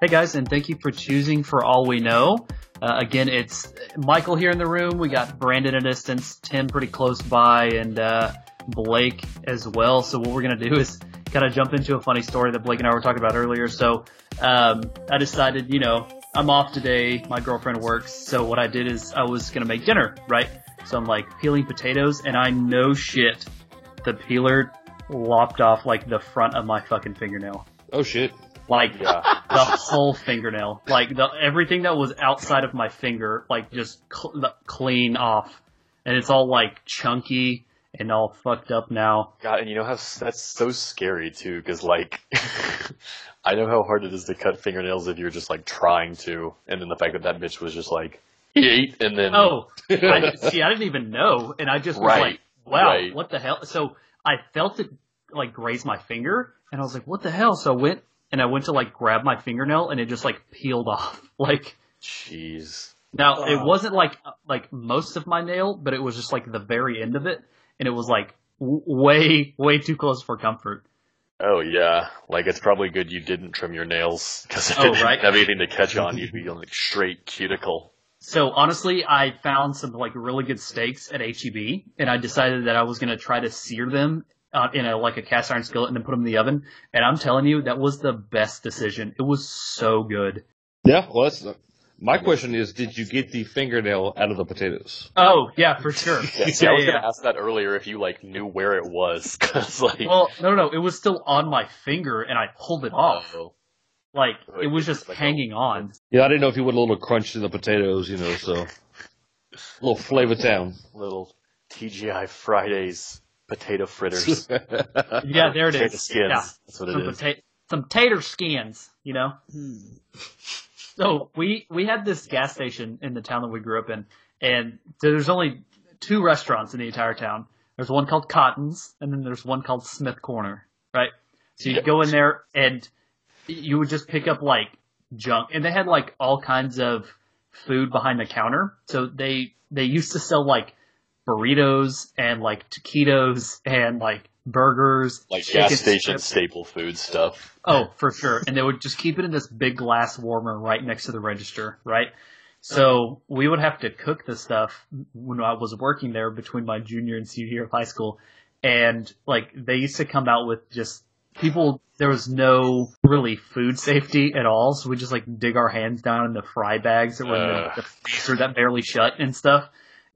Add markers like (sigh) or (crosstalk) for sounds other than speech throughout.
Hey guys, and thank you for choosing for all we know. Uh, again, it's Michael here in the room. We got Brandon at a distance, Tim pretty close by, and uh, Blake as well. So what we're gonna do is kind of jump into a funny story that Blake and I were talking about earlier. So um, I decided, you know, I'm off today. My girlfriend works, so what I did is I was gonna make dinner, right? So I'm like peeling potatoes, and I know shit, the peeler lopped off like the front of my fucking fingernail. Oh shit. Like (laughs) the whole fingernail, like the everything that was outside of my finger, like just cl- clean off, and it's all like chunky and all fucked up now. God, and you know how that's so scary too, because like, (laughs) I know how hard it is to cut fingernails if you're just like trying to, and then the fact that that bitch was just like, eat, and then Oh, (laughs) I, see, I didn't even know, and I just was Right, like, "Wow, right. what the hell?" So I felt it like graze my finger, and I was like, "What the hell?" So I went and I went to like grab my fingernail, and it just like peeled off. (laughs) Like jeez, now, it wasn't like like most of my nail, but it was just like the very end of it, and it was like w- way way too close for comfort. oh yeah, like it's probably good you didn't trim your nails, because if Oh, it didn't right. have anything to catch on, you'd be on like straight cuticle. So honestly, I found some like really good steaks at HEB, and I decided that I was gonna try to sear them uh, in a like a cast iron skillet and then put them in the oven. And I'm telling you, that was the best decision. It was so good. Yeah, well, that's my question is, did you get the fingernail out of the potatoes? Oh yeah, for sure. Yeah, (laughs) see, I was gonna ask that earlier if you like knew where it was, because like, Well, no, no, it was still on my finger, and I pulled it off. oh, Like Like, it was just like a- hanging on. Yeah, I didn't know if you put a little crunch in the potatoes, you know, so a (laughs) little flavor town. little TGI Fridays potato fritters. (laughs) Yeah, there it Potato is. skins. Yeah. That's what it some is. pota- some tater skins, you know. Hmm. So we we had this gas station in the town that we grew up in, and there's only two restaurants in the entire town. There's one called Cotton's, and then there's one called Smith Corner, right? So you Yeah. go in there and you would just pick up like junk, and they had like all kinds of food behind the counter. So they they used to sell like burritos and like taquitos and like burgers, like gas station strips. staple food stuff. Oh, for sure. And they would just keep it in this big glass warmer right next to the register, right? So we would have to cook the stuff when I was working there between my junior and senior year of high school. And like they used to come out with just people, there was no really food safety at all. So we just like dig our hands down in the fry bags that were in the, the freezer that barely shut and stuff.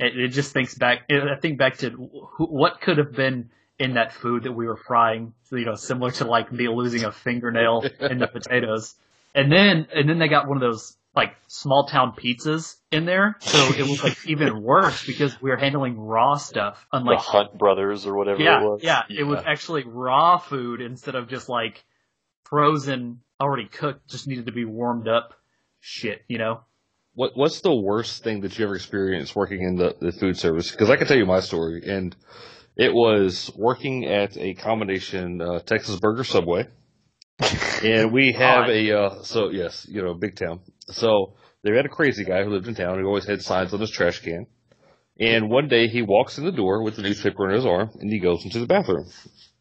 It, it just thinks back, I think back to wh- what could have been in that food that we were frying, so, you know, similar to like me losing a fingernail (laughs) in the potatoes. And then, and then they got one of those like small town pizzas in there. So it was like even (laughs) worse because we were handling raw stuff. the Unlike, Hunt Brothers or whatever yeah, it was. yeah, it was actually raw food instead of just like frozen, already cooked, just needed to be warmed up shit, you know? What What's the worst thing that you ever experienced working in the, the food service? Because I can tell you my story, and it was working at a combination uh, Texas Burger Subway, and we (laughs) have a uh, so yes, you know, big town. So they had a crazy guy who lived in town. who always had signs on his trash can, and one day he walks in the door with the newspaper in his arm, and he goes into the bathroom.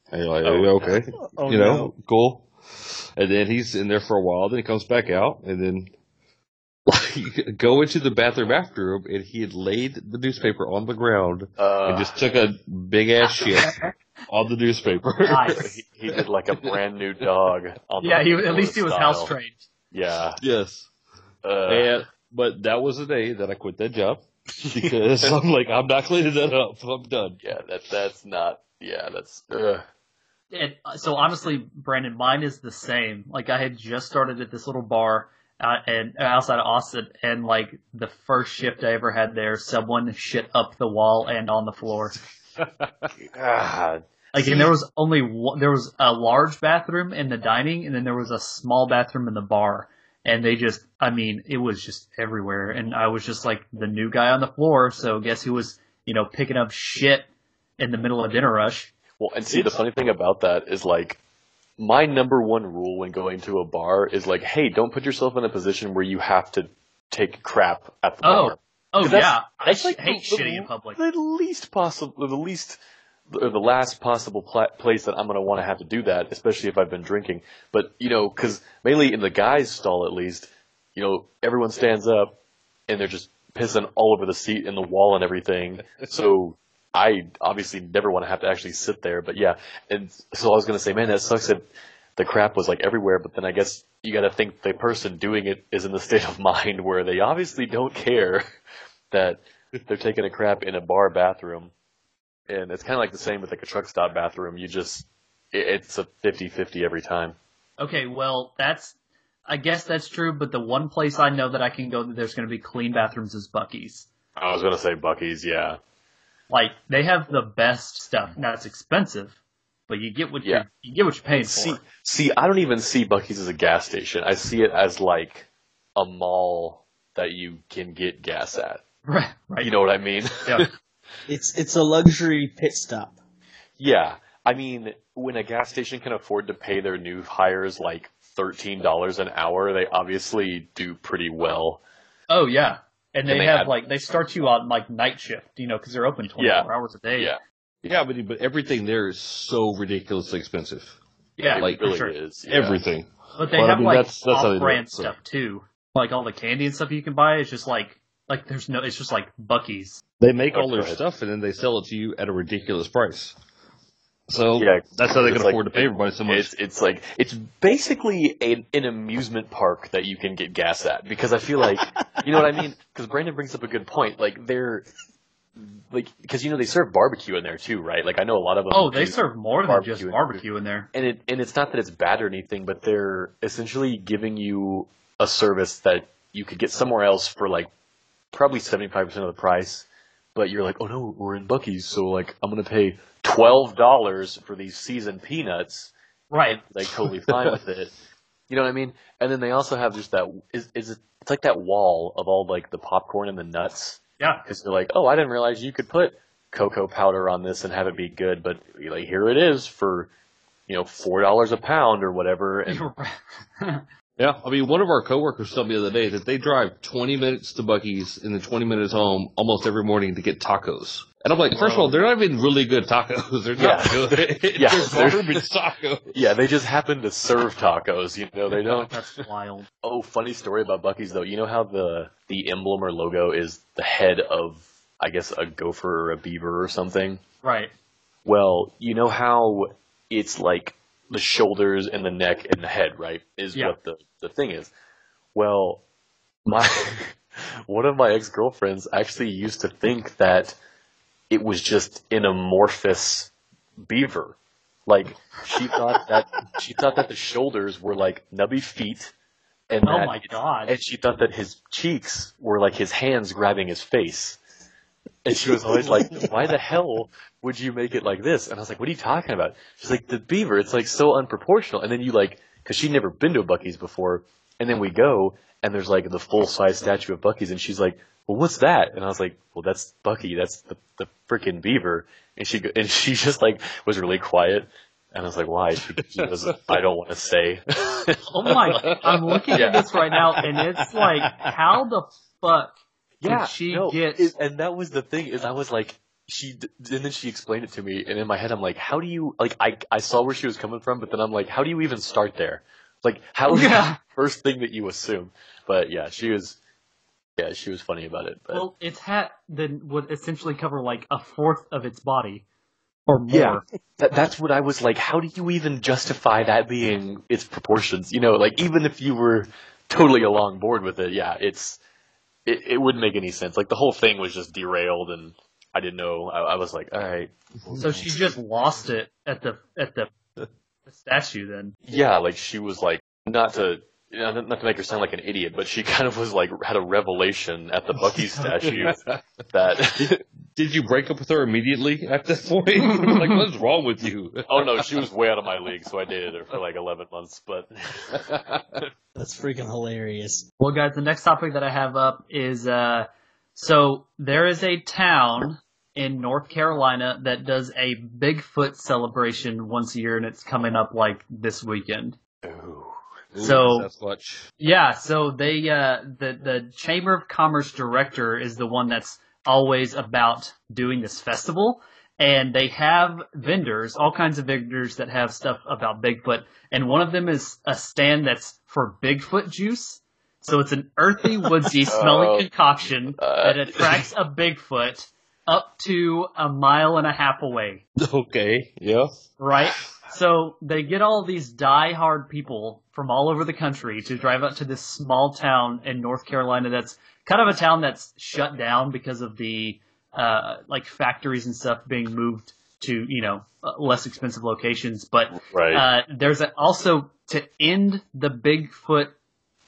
And you're like, Oh, okay, (laughs) Oh, you know, cool. And then he's in there for a while. Then he comes back out, and then (laughs) go into the bathroom after him, and he had laid the newspaper on the ground Uh, and just took a big ass shit (laughs) on the newspaper. Nice. he, he did like a brand new dog. On Yeah, the he, at least he was style. house trained. Yeah. yes. Uh, And but that was the day that I quit that job (laughs) because I'm like, I'm not cleaning that up. I'm done. yeah, that that's not. Yeah, that's. Uh, And uh, so honestly, Brandon, mine is the same. Like I had just started at this little bar uh, and outside of Austin, and like the first shift I ever had there, someone shit up the wall and on the floor. God. Like, and there was only one, there was a large bathroom in the dining, and then there was a small bathroom in the bar. And they just, I mean, it was just everywhere. And I was just like the new guy on the floor. So guess who was, you know, picking up shit in the middle of dinner rush? Well, and see, the funny thing about that is like, my number one rule when going to a bar is like, hey, don't put yourself in a position where you have to take crap at the Oh, bar. Oh that's- yeah, That's sh- like hate the, shitting in public. The least possible, the least or the last possible pla- place that I'm going to want to have to do that, especially if I've been drinking. But you know, because mainly in the guys' stall at least, you know, everyone stands up and they're just pissing all over the seat and the wall and everything. So I obviously never want to have to actually sit there. But yeah, and so I was going to say, man, that sucks that the crap was like everywhere. But then I guess you got to think the person doing it is in the (laughs) state of mind where they obviously don't care (laughs) that they're taking a crap in a bar bathroom. And it's kind of like the same with like a truck stop bathroom. You just, it's a 50-50 every time. Okay, well, that's, I guess that's true, but the one place I know that I can go that there's going to be clean bathrooms is Buc-ee's. I was going to say Buc-ee's, yeah. Like, they have the best stuff. Now, it's expensive, but you get what Yeah. you you get what you're paying See, for. see, I don't even see Buc-ee's as a gas station. I see it as like a mall that you can get gas at. (laughs) Right, right. You know what I mean? Yeah. (laughs) It's it's a luxury pit stop. yeah. I mean, when a gas station can afford to pay their new hires like thirteen dollars an hour, they obviously do pretty well. Oh yeah, and they, And they have have- like they start you on like night shift, you know, because they're open 24 Yeah. hours a day. Yeah. Yeah, but but everything there is so ridiculously expensive. yeah, like, for really sure. is. yeah. Everything. But they Well, I have mean, like that's- that's how they off-brand it, so. stuff too, like all the candy and stuff you can buy. It's just like like there's no, it's just like Buc-ee's. They make Oh, all their stuff and then they sell it to you at a ridiculous price. So Yeah, that's how they it's can like- afford to pay everybody so much. It's it's like it's basically a, an amusement park that you can get gas at because I feel like (laughs) you know what I mean because Brandon brings up a good point like they're like because you know they serve barbecue in there too right like I know a lot of them Oh, they serve more than barbecue just barbecue in there. and it and it's not that it's bad or anything but they're essentially giving you a service that you could get somewhere else for like probably seventy five percent of the price but you're like oh no we're in Buc-ee's so like I'm gonna pay twelve dollars for these seasoned peanuts Right. like totally fine with it. (laughs) You know what I mean? And then they also have just that is is it, it's like that wall of all like the popcorn and the nuts Yeah. because they're like, oh, I didn't realize you could put cocoa powder on this and have it be good, but like here it is for you know four dollars a pound or whatever. And. (laughs) yeah, I mean, one of our coworkers told me the other day that they drive 20 minutes to Buc-ee's and then 20 minutes home almost every morning to get tacos. And I'm like, first of all, they're not even really good tacos. (laughs) They're not Yeah. good. (laughs) Yeah, they're they're- garbage tacos. (laughs) yeah, they just happen to serve tacos. You know, they don't. That's wild. Oh, funny story about Buc-ee's though. You know how the the emblem or logo is the head of I guess a gopher or a beaver or something. Right. Well, you know how it's like the shoulders and the neck and the head, right? Is Yeah. what the, the thing is. Well, my (laughs) one of my ex girlfriends actually used to think that it was just an amorphous beaver. Like she thought that (laughs) she thought that the shoulders were like nubby feet and Oh that my god. and she thought that his cheeks were like his hands grabbing his face. And she was always like, (laughs) why the hell would you make it like this? And I was like, what are you talking about? She's like, the beaver, it's like so unproportional. And then you like, cause she'd never been to a Buc-ee's before. And then we go and there's like the full size statue of Buc-ee's and she's like, well, what's that? And I was like, well, that's Buc-ee. That's the, the freaking beaver. And she, go- and (laughs) she just like was really quiet. And I was like, why? She, she goes, I don't want to say. oh my! I'm looking (laughs) Yeah. at this right now, and it's like, how the fuck yeah, did she no, get? it- and that was the thing is I was like she and then she explained it to me and in my head I'm like how do you like I I saw where she was coming from but then I'm like how do you even start there like how (laughs) is Yeah. the first thing that you assume but yeah she was yeah she was funny about it but well, its hat then would essentially cover like a fourth of its body, or more. Yeah. that, that's what I was like how do you even justify that being its proportions you know like even if you were totally along board with it yeah it's it, it wouldn't make any sense. Like the whole thing was just derailed and I didn't know. I, I was like all right. So she just lost it at the at the, the statue. Then? Yeah, like she was like not to you know, not to make her sound like an idiot, but she (laughs) kind of was like had a revelation at the Buc-ee (laughs) statue that (laughs) Did you break up with her immediately at this point? like, what's wrong with you? oh no, she was way out of my league, so I dated her for like eleven months. But That's freaking hilarious. Well, guys, the next topic that I have up is uh, so there is a town in North Carolina that does a Bigfoot celebration once a year, and it's coming up like this weekend. Ooh. So- Sasquatch. Yeah, so they uh, the the Chamber of Commerce director is the one that's always about doing this festival, and they have vendors, all kinds of vendors that have stuff about Bigfoot, and one of them is a stand that's for Bigfoot juice. So it's an earthy, woodsy, (laughs) smelling Oh. concoction Uh, that attracts a Bigfoot up to a mile and a half away, (laughs) Okay, yeah. right? So they get all these die-hard people from all over the country to drive up to this small town in North Carolina that's kind of a town that's shut down because of the uh, like factories and stuff being moved to you know uh, less expensive locations. But Right. uh, there's a, also to end the Bigfoot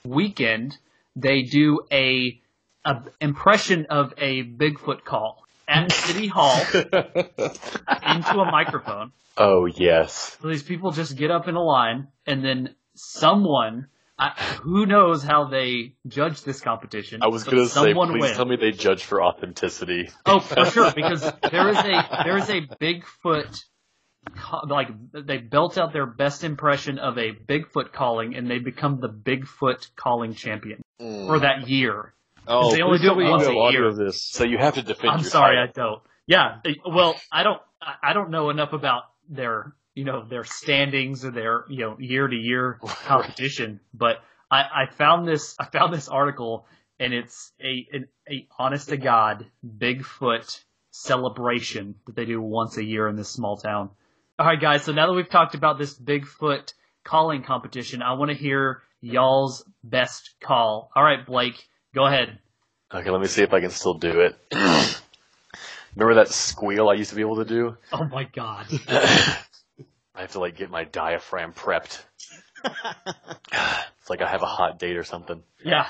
weekend, they do a, a impression of a Bigfoot call at City Hall (laughs) into a microphone. oh yes. So these people just get up in a line, and then someone, I, who knows how they judge this competition? I was but gonna say, someone please wins. tell me they judge for authenticity. Oh, for sure, because there is a there is a Bigfoot, like they belt out their best impression of a Bigfoot calling, and they become the Bigfoot calling champion for mm. that year. Oh, They only do it once a year. of this. So you have to defend I'm your sorry, I don't. Yeah, well, I don't. I- I don't know enough about their, you know, their standings or their, you know, year to year competition. But I, I found this. I found this article, and it's a an, a honest to god Bigfoot celebration that they do once a year in this small town. All right, guys. So now that we've talked about this Bigfoot calling competition, I want to hear y'all's best call. All right, Blake, go ahead. Okay, let me see if I can still do it. (clears throat) Remember that squeal I used to be able to do? Oh my god. (clears throat) I have to like get my diaphragm prepped. it's like I have a hot date or something. Yeah.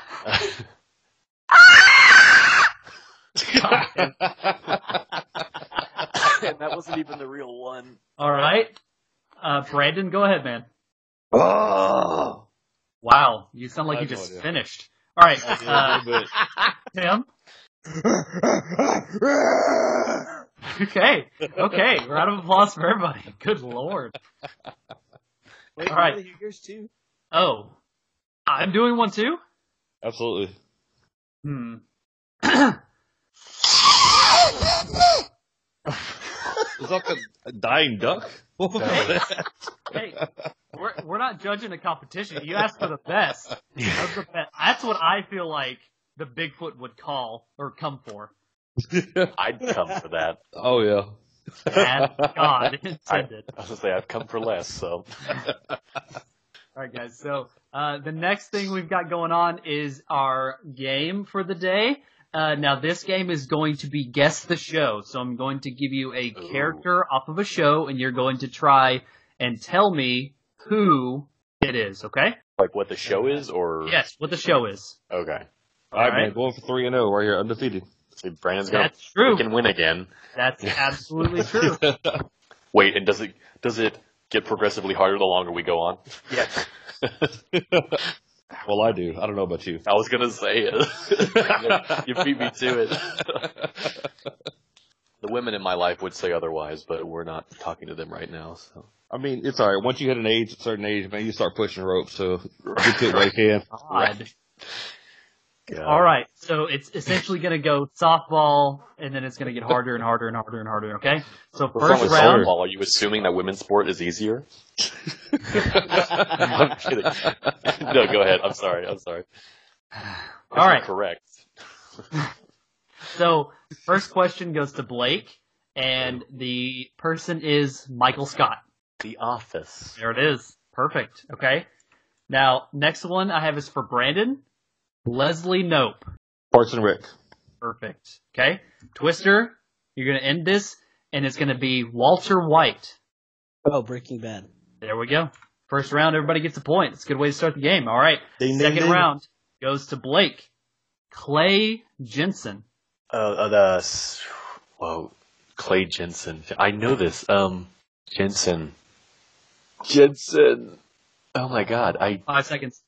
and (laughs) that wasn't even the real one. All right. Uh, Brandon, go ahead, man. Oh. Wow, you sound like you just finished. All right, Yeah, a uh, little bit. Tim. Okay, okay. Round of applause for everybody. Good lord. Wait, All right. you wanna yours too? Oh, I'm doing one too. Absolutely. Hmm. (laughs) (laughs) Is that a dying duck? What was that? Hey, we're we're not judging a competition. You asked for the best. That's, the best. That's what I feel like the Bigfoot would call or come for. (laughs) I'd come for that. oh yeah. And God (laughs) I, intended. I was gonna say I've come for less, so (laughs) All right, guys. So uh, the next thing we've got going on is our game for the day. Uh, now this game is going to be guess the show. So I'm going to give you a Ooh. character off of a show, and you're going to try and tell me who it is. Okay? like what the show is, or Yes, what the show is. okay. All right, All right. man. Going for three and zero right here, undefeated. See, Brandon's gonna That's true. freaking win again. That's (laughs) absolutely true. (laughs) Wait, and does it does it get progressively harder the longer we go on? Yes. (laughs) well, I do. I don't know about you. I was gonna say it. (laughs) you beat me to it. (laughs) the women in my life would say otherwise, but we're not talking to them right now. So I mean, it's all right. Once you hit an age, a certain age, man, you start pushing ropes. So get to it where you can. God. God. All right. So it's essentially going to go softball, and then it's going to get harder and harder and harder and harder. Okay. So What's wrong first with round. softball? Are you assuming that women's sport is easier? (laughs) I'm kidding. No, go ahead. I'm sorry. I'm sorry. All right. Correct. (laughs) So first question goes to Blake, and the person is Michael Scott. The Office. There it is. Perfect. Okay. Now next one I have is for Brandon. Leslie Nope. Parks and Rec. Perfect. Okay. Twister. You're going to end this, and it's going to be Walter White. Oh, Breaking Bad. There we go. First round, everybody gets a point. It's a good way to start the game. All right. Ding, ding, Second ding. round goes to Blake. Clay Jensen. Uh, uh, the whoa, Clay Jensen. I know this. Um, Jensen. Jensen. Oh my God. I. Five seconds.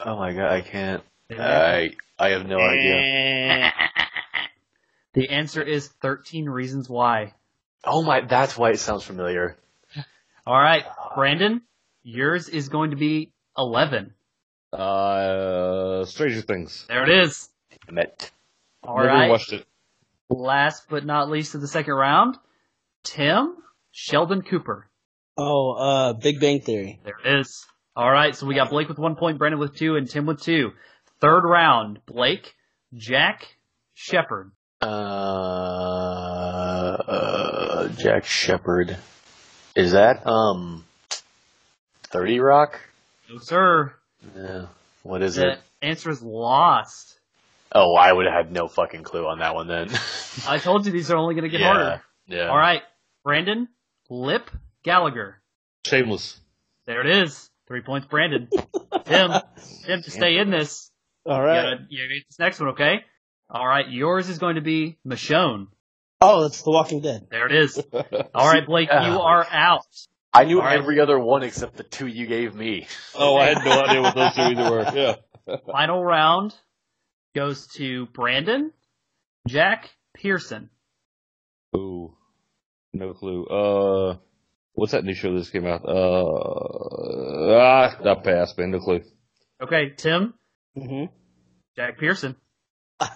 Oh my God. I can't. I. I have no idea. (laughs) the answer is 13 Reasons Why. Oh my. That's why it sounds familiar. (laughs) All right. Brandon, yours is going to be 11. Uh, Stranger Things. There it is. Damn it. All Never right. watched it. Last but not least of the second round, Tim, Sheldon Cooper. Oh, uh, Big Bang Theory. There it is. All right, so we got Blake with one point, Brandon with two, and Tim with two. Third round, Blake, Jack, Shephard. Uh, uh, Jack Shephard. Is that um, Thirty Rock? No, sir. Yeah. What is The it? answer is lost. Oh, I would have had no fucking clue on that one then. (laughs) I told you these are only going to get yeah. harder. Yeah. All right, Brandon, Lip, Gallagher. Shameless. There it is. Three points, Brandon. Tim, Tim, to stay in this, All you right. gotta, you gotta get this next one, okay? All right, yours is going to be Michonne. Oh, that's The Walking Dead. There it is. (laughs) All right, Blake, you Oh. are out. I knew All right. every other one except the two you gave me. Oh, I had no idea what those two either were. (laughs) Yeah. Final round goes to Brandon, Jack, Pearson. Ooh. No clue. Uh, what's that new show that just came out? Uh, ah, I passed, man. No clue. Okay, Tim, hmm Jack Pearson. (laughs) I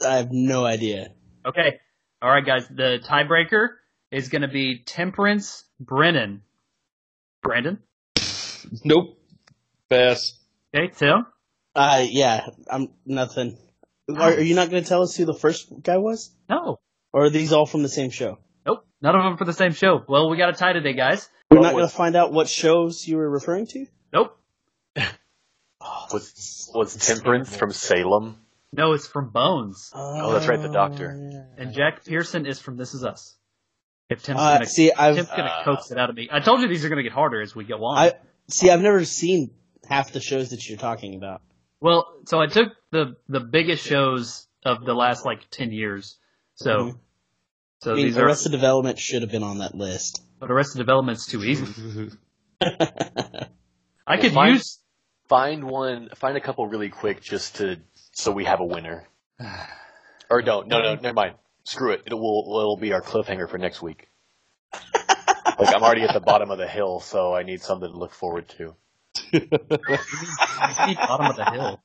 have no idea. Okay. All right, guys. The tiebreaker is going to be Temperance Brennan. Brandon. Nope. Pass. Okay, Tim. Uh, yeah, I'm nothing. Are, are you not going to tell us who the first guy was? No. Or are these all from the same show? Nope. None of them for the same show. Well, we got a tie today, guys. We're not going to find out what shows you were referring to? Nope. (laughs) Oh, Was was Temperance from Salem? No, it's from Bones. Oh, that's right, the doctor. yeah. And Jack Pearson is from This Is Us. If Tim's Uh, gonna, see, I've Tim's gonna uh, coax it out of me. I told you these are gonna get harder as we go on. I see. I've never seen half the shows that you're talking about. well, so I took the the biggest shows of the last like ten years. So, Mhm. so I mean, these are. Arrested Development should have been on that list. But Arrested Development's too easy. (laughs) I Well, could fine. use. Find one. Find a couple really quick, just to so we have a winner. (sighs) Or no, no, no, never mind. Screw it. It will it'll be our cliffhanger for next week. (laughs) like I'm already at the bottom of the hill, so I need something to look forward to. (laughs) bottom of the hill.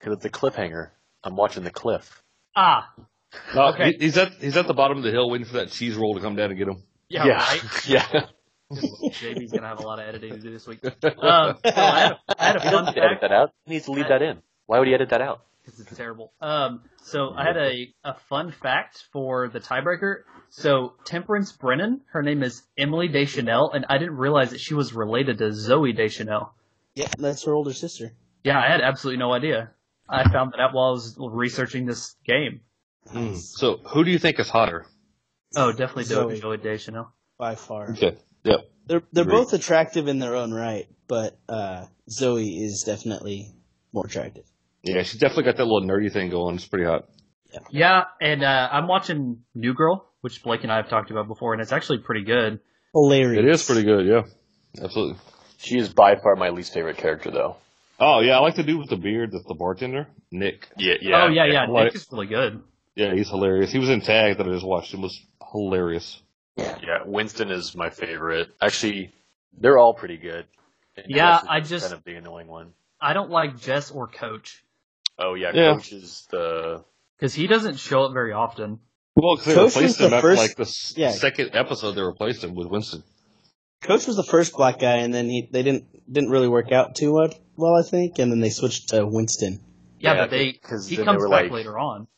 Because it's a cliffhanger. I'm watching the cliff. Ah, No, Okay. he- he's at he's at the bottom of the hill waiting for that cheese roll to come down and get him. yeah, right. (laughs) yeah. JB's (laughs) gonna have a lot of editing to do this week. (laughs) Um, so I had a, I had a He fun doesn't edit that out. He needs to leave that in. Why would he edit that out? because it's terrible. Um, so I had a, a fun fact for the tiebreaker. So Temperance Brennan, her name is Emily Deschanel, and I didn't realize that she was related to Zooey Deschanel. yeah, that's her older sister. Yeah, I had absolutely no idea. I found that out while I was researching this game. Mm. So, who do you think is hotter? Oh, definitely Zooey, Zooey. Zooey Deschanel. by far. Okay. Yep. They're they're Agreed. both attractive in their own right, but uh, Zooey is definitely more attractive. Yeah, she's definitely got that little nerdy thing going. It's pretty hot. Yeah, yeah and uh, I'm watching New Girl, which Blake and I have talked about before, and it's actually pretty good. Hilarious. It is pretty good. Yeah. Absolutely. She is by far my least favorite character, though. Oh yeah, I like the dude with the beard. That's the bartender, Nick. Yeah, yeah. oh yeah, yeah, Like- Nick is really good. Yeah, he's hilarious. He was in Tag that I just watched. It was hilarious. Yeah, Yeah, Winston is my favorite. Actually, they're all pretty good. And Yeah, I just- kind of the annoying one. I don't like Jess or Coach Oh yeah, Yeah. Coach is the because he doesn't show up very often. Well, they Coach replaced him the after first- like the yeah. second episode. They replaced him with Winston. Coach was the first black guy, and then he they didn't didn't really work out too well, well, I think, and then they switched to Winston. Yeah, Yeah, but they 'cause he comes they back like- later on.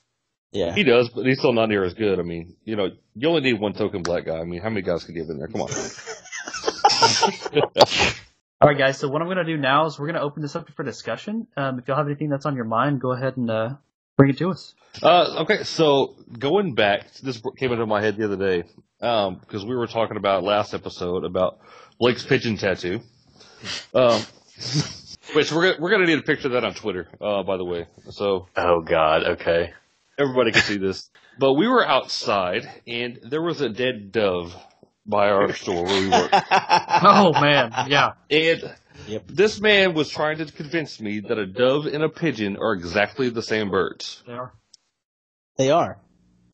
Yeah. He does, but he's still not near as good. I mean, you know, you only need one token black guy. I mean, how many guys could get in there? Come on. (laughs) All right, guys. So what I'm going to do now is we're going to open this up for discussion. Um, if y'all have anything that's on your mind, go ahead and uh, bring it to us. Uh, okay, so going back, this came into my head the other day um, because we were talking about last episode about Blake's pigeon tattoo. Um, (laughs) which we're gonna, we're gonna need a picture of that on Twitter, uh, by the way, so Oh God, okay. Everybody can see this. (laughs) But we were outside, and there was a dead dove by our store where we work. (laughs) Oh man, yeah. And Yep. this man was trying to convince me that a dove and a pigeon are exactly the same birds. They are. they are.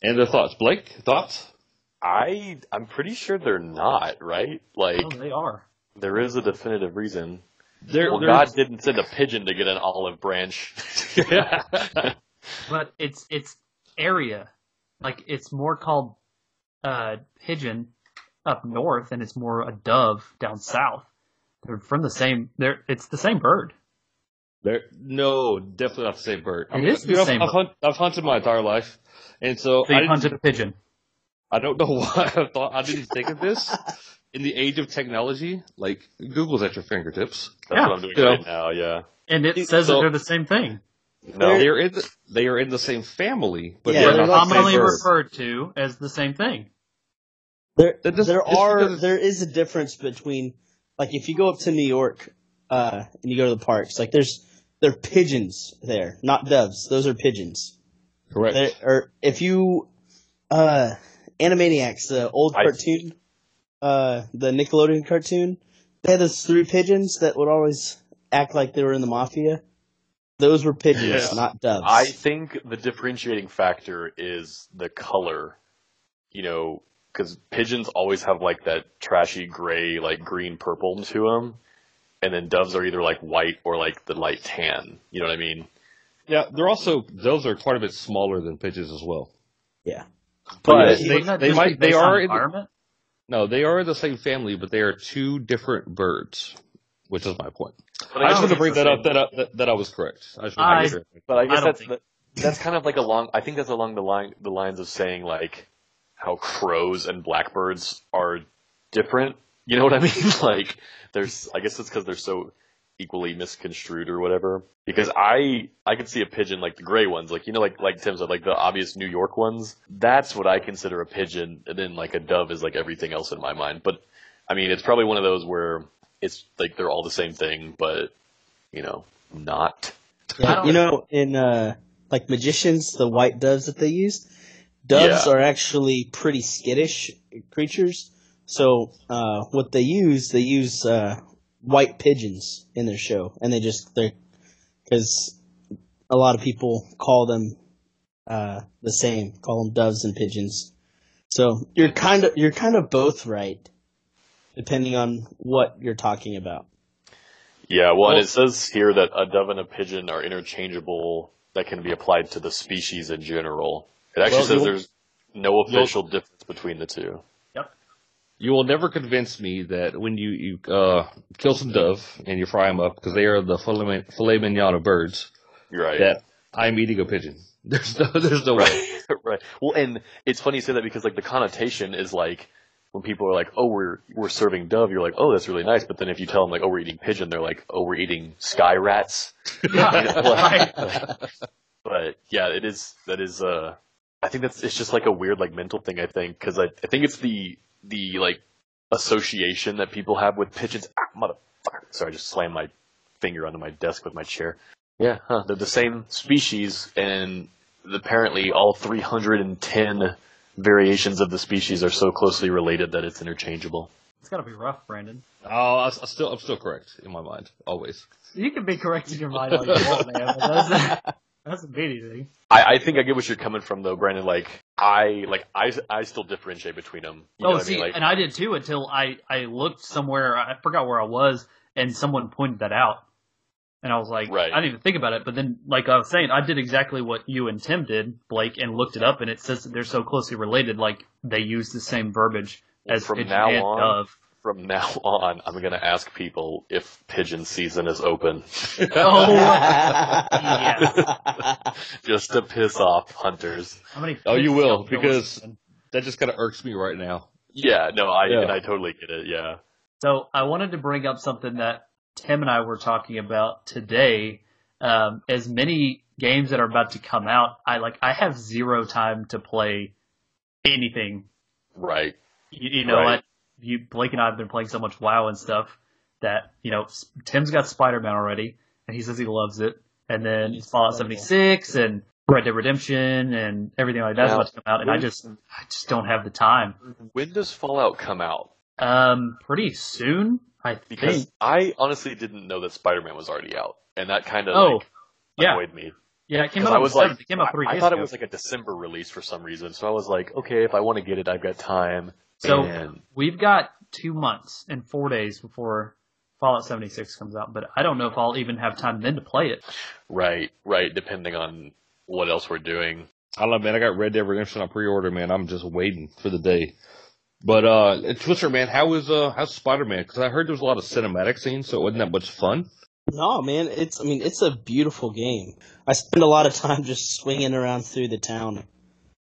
And their thoughts, Blake? Thoughts? I I'm pretty sure they're not right. Like Oh, they are. there is a definitive reason. They're, Well, God didn't send a pigeon to get an olive branch. (laughs) But it's it's area. Like it's more called uh, pigeon up north, and it's more a dove down south. They're from the same. They're it's the same bird. There, no, definitely not the same bird. It is the Dude, I've- same I've, bird. hunt, I've hunted my entire life, and so, So I, you didn't, hunted a pigeon. I don't know (laughs) why I thought I didn't think of this. In the age of technology, like Google's at your fingertips. That's Yeah. what I'm doing Yeah. right now. Yeah. And it Dude, says that they're the same thing. No. They are in the, they are in the same family, but Yeah, they're they're not like the same Commonly referred to as the same thing. There, That doesn't- there are because- there is a difference between like if you go up to New York uh, and you go to the parks, like there's there are pigeons there, not doves. Those are pigeons. Correct. There, or if you uh, Animaniacs, the old I- cartoon, uh, the Nickelodeon cartoon, they had those three pigeons that would always act like they were in the mafia. Those were pigeons, Yeah. not doves. I think the differentiating factor is the color. You know, because pigeons always have like that trashy gray, like green purple to them, and then doves are either like white or like the light tan. You know what I mean? Yeah, they're also those are quite a bit smaller than pigeons as well. yeah. But yes, Wouldn't they, they might they are in the, environment. no they are in the same family, but they are two different birds, which is my point. But I just don't wanted to bring that up that, I- that that I was correct. I just I- wanted sure. But I I guess don't that's think- the, that's kind of like along. I think that's along the line the lines of saying like how crows and blackbirds are different. You know what I mean? (laughs) like there's. I guess it's because they're so equally misconstrued or whatever. Because I I can see a pigeon like the gray ones, like you know, like like Tim said, like the obvious New York ones. That's what I consider a pigeon, and then like a dove is like everything else in my mind. But I mean, it's probably one of those where it's like they're all the same thing, but you know, not. Yeah, you know, in uh, like magicians, the white doves that they used, doves Yeah. are actually pretty skittish creatures. So uh, what they use, they use uh, white pigeons in their show, and they just they because a lot of people call them uh, the same, call them doves and pigeons. So you're kind of you're kind of both right, depending on what you're talking about. Yeah, well, and Well- it says here that a dove and a pigeon are interchangeable that can be applied to the species in general. It actually Well, says there's no official difference between the two. Yep. You will never convince me that when you you uh, kill some dove and you fry them up because they are the filet, filet mignon of birds, right. that I'm eating a pigeon. (laughs) There's no there's no way. Right. (laughs) right. Well, and it's funny you say that because like the connotation is like when people are like, "Oh, we're we're serving dove," you're like, "Oh, that's really nice." But then if you tell them like, "Oh, we're eating pigeon," they're like, "Oh, we're eating sky rats." (laughs) But yeah, it is. That is. Uh, I think that's. It's just like a weird like mental thing. I think because I, I think it's the the like association that people have with pigeons. Ah, motherfucker! Sorry, I just slammed my finger onto my desk with my chair. Yeah, huh? They're the same species, and apparently all 310 variations of the species are so closely related that it's interchangeable. It's gotta be rough, Brandon. Oh, I, I still I'm still correct in my mind always. You can be correct in your mind all you want, man. But that doesn't, doesn't mean anything. I, I think I get what you're coming from though, Brandon. Like I like I I still differentiate between them. You oh, what see, I mean? Like and I did too until I I looked somewhere. I forgot where I was, and someone pointed that out, and I was like, Right. I didn't even think about it. But then, like I was saying, I did exactly what you and Tim did, Blake, and looked it up, and it says that they're so closely related. Like they use the same verbiage as From pigeon now and on, dove. from now (laughs) on, I'm gonna ask people if pigeon season is open, (laughs) Oh, (laughs) just to piss off hunters. how many? Oh, you will, because- this season? That just kind of irks me right now. Yeah, no, I Yeah. and I totally get it. Yeah, So I wanted to bring up something that Tim and I were talking about today. Um, as many games that are about to come out, I like I have zero time to play anything. right. You, you know, Right. I, you Blake and I have been playing so much WoW and stuff that you know Tim's got Spider Man already, and he says he loves it. And then It's Fallout incredible. 76 and Red Dead Redemption and everything like that's Now, about to come out, and I just I just don't have the time. When does Fallout come out? Um, pretty soon, I Because think. I honestly didn't know that Spider-Man was already out, and that kind of Oh, like yeah. annoyed me. Yeah, it came 'Cause out. I was like, it came out three I days thought ago. it was like a December release for some reason, so I was like, okay, if I want to get it, I've got time. So and we've got two months and four days before Fallout 76 comes out, but I don't know if I'll even have time then to play it. right, right, depending on what else we're doing. I don't know, man. I got Red Dead Redemption on pre-order, man. I'm just waiting for the day But uh, Twister, man, how was uh, how's Spider Man? Because I heard there was a lot of cinematic scenes, so it wasn't that much fun. No, man, it's I mean it's a beautiful game. I spend a lot of time just swinging around through the town,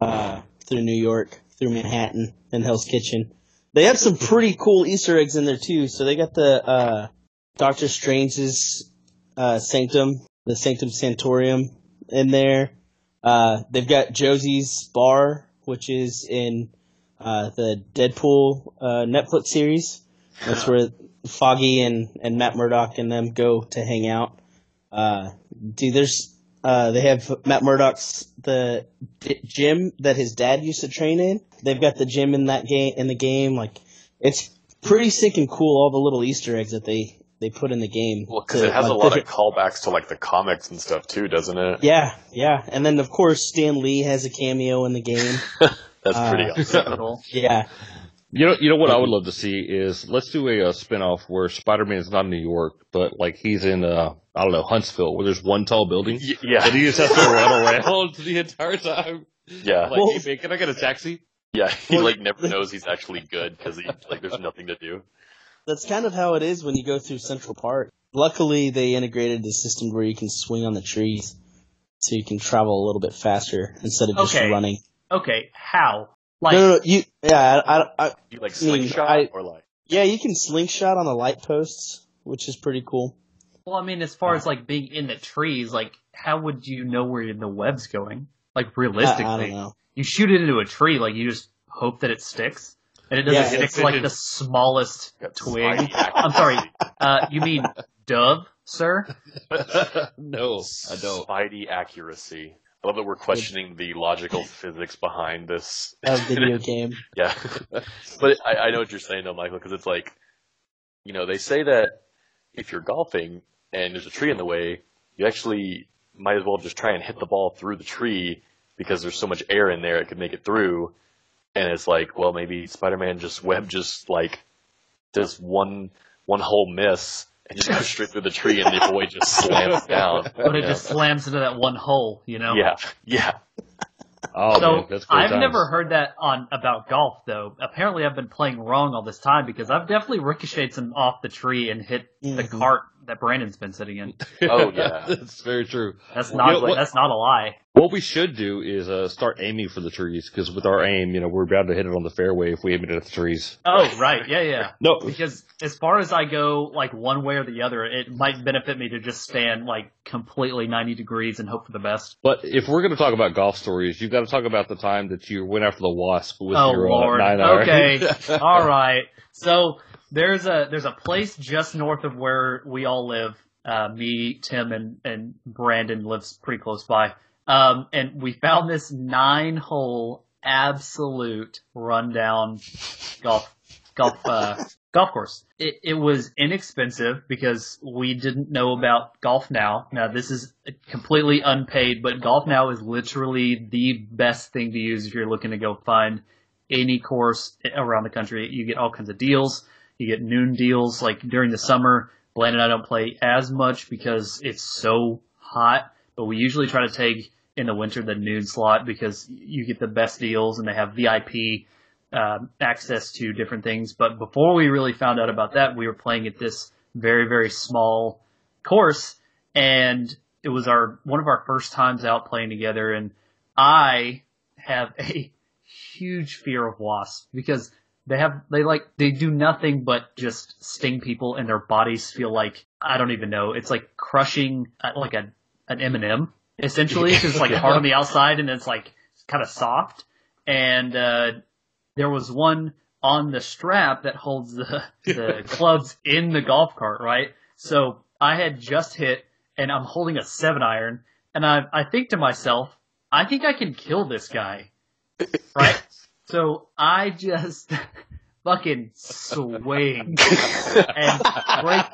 uh, through New York, through Manhattan, and Hell's Kitchen. They have some pretty cool Easter eggs in there too. So they got the uh, Doctor Strange's uh, Sanctum, the Sanctum Sanctorum in there. Uh, they've got Josie's Bar, which is in uh, the Deadpool uh, Netflix series. That's where Foggy and, and Matt Murdock and them go to hang out. Uh, dude, there's uh, they have Matt Murdock's the d- gym that his dad used to train in. They've got the gym in that game in the game. Like it's pretty sick and cool. All the little Easter eggs that they they put in the game. Well, because it has like, a lot of callbacks to like the comics and stuff too, doesn't it? Yeah, yeah, and then of course Stan Lee has a cameo in the game. (laughs) That's pretty Uh, awesome. (laughs) Yeah, You know, you know what I would love to see is let's do a, uh spin-off where Spider-Man is not in New York, but like he's in uh I don't know Huntsville, where there's one tall building, Y- yeah, and he just has to (laughs) run around (laughs) the entire time. yeah, Like, Well- hey, man, can I get a taxi? yeah. He Well, like never knows he's actually good because like there's nothing to do. that's kind of how it is when you go through Central Park. Luckily, they integrated the system where you can swing on the trees, so you can travel a little bit faster instead of just Okay. running. Okay, how? Like, no, no, no, you, yeah, I, I, I, You like slingshot I- or like yeah, you can slingshot on the light posts, which is pretty cool. well, I mean, as far as like being in the trees, like, how would you know where the web's going? Like, realistically, I don't know. you shoot it into a tree, like you just hope that it sticks, and it doesn't Yeah, stick it's- to like the smallest twig. I'm sorry. Uh, you mean (laughs) dove, sir? (laughs) no, I don't. Spidey accuracy. Love that we're questioning the logical physics behind this. A video (laughs) game. Yeah, (laughs) but I, I know what you're saying though, Michael, because it's like, you know, they say that if you're golfing and there's a tree in the way, you actually might as well just try and hit the ball through the tree because there's so much air in there it could make it through. And it's like, well, maybe Spider-Man just web just like does one one whole miss and just goes straight through the tree and the boy just slams (laughs) down. But it Yeah. just slams into that one hole, you know? Yeah, yeah. Oh, so man, that's great I've times. never heard that on about golf though. Apparently, I've been playing wrong all this time because I've definitely ricocheted some off the tree and hit the Mhm. cart that Brandon's been sitting in. (laughs) Oh, yeah. (laughs) that's very true. That's You not know what- that's not a lie. What we should do is uh, start aiming for the trees because with our aim, you know, we're bound to hit it on the fairway if we aim it at the trees. Oh right, yeah, yeah. (laughs) No, Because as far as I go, like one way or the other, it might benefit me to just stand like completely ninety degrees and hope for the best. but if we're going to talk about golf stories, you've got to talk about the time that you went after the wasp with Oh your lord. uh, nine iron. okay. all right. So there's a there's a place just north of where we all live. Uh, me, Tim, and and Brandon lives pretty close by. Um, and we found this nine hole absolute rundown golf golf uh, golf course. It, it was inexpensive because we didn't know about Golf Now. Now this is completely unpaid, but Golf Now is literally the best thing to use if you're looking to go find any course around the country. You get all kinds of deals. You get noon deals. Like during the summer, Blaine and I don't play as much because it's so hot, but we usually try to take in the winter the noon slot because you get the best deals and they have VIP um, access to different things. But before we really found out about that, we were playing at this very, very small course and it was our, one of our first times out playing together and I have a (laughs) huge fear of wasps because they have, they like, they do nothing but just sting people and their bodies feel like, I don't even know, it's like crushing uh, like a, an M&M essentially because it's like (laughs) hard on the outside and it's like kind of soft. And, uh, there was one on the strap that holds the, the (laughs) clubs in the golf cart, right? So I had just hit and I'm holding a seven iron and I, I think to myself, I think I can kill this guy, (laughs) right? So I just (laughs) fucking swing (laughs) and break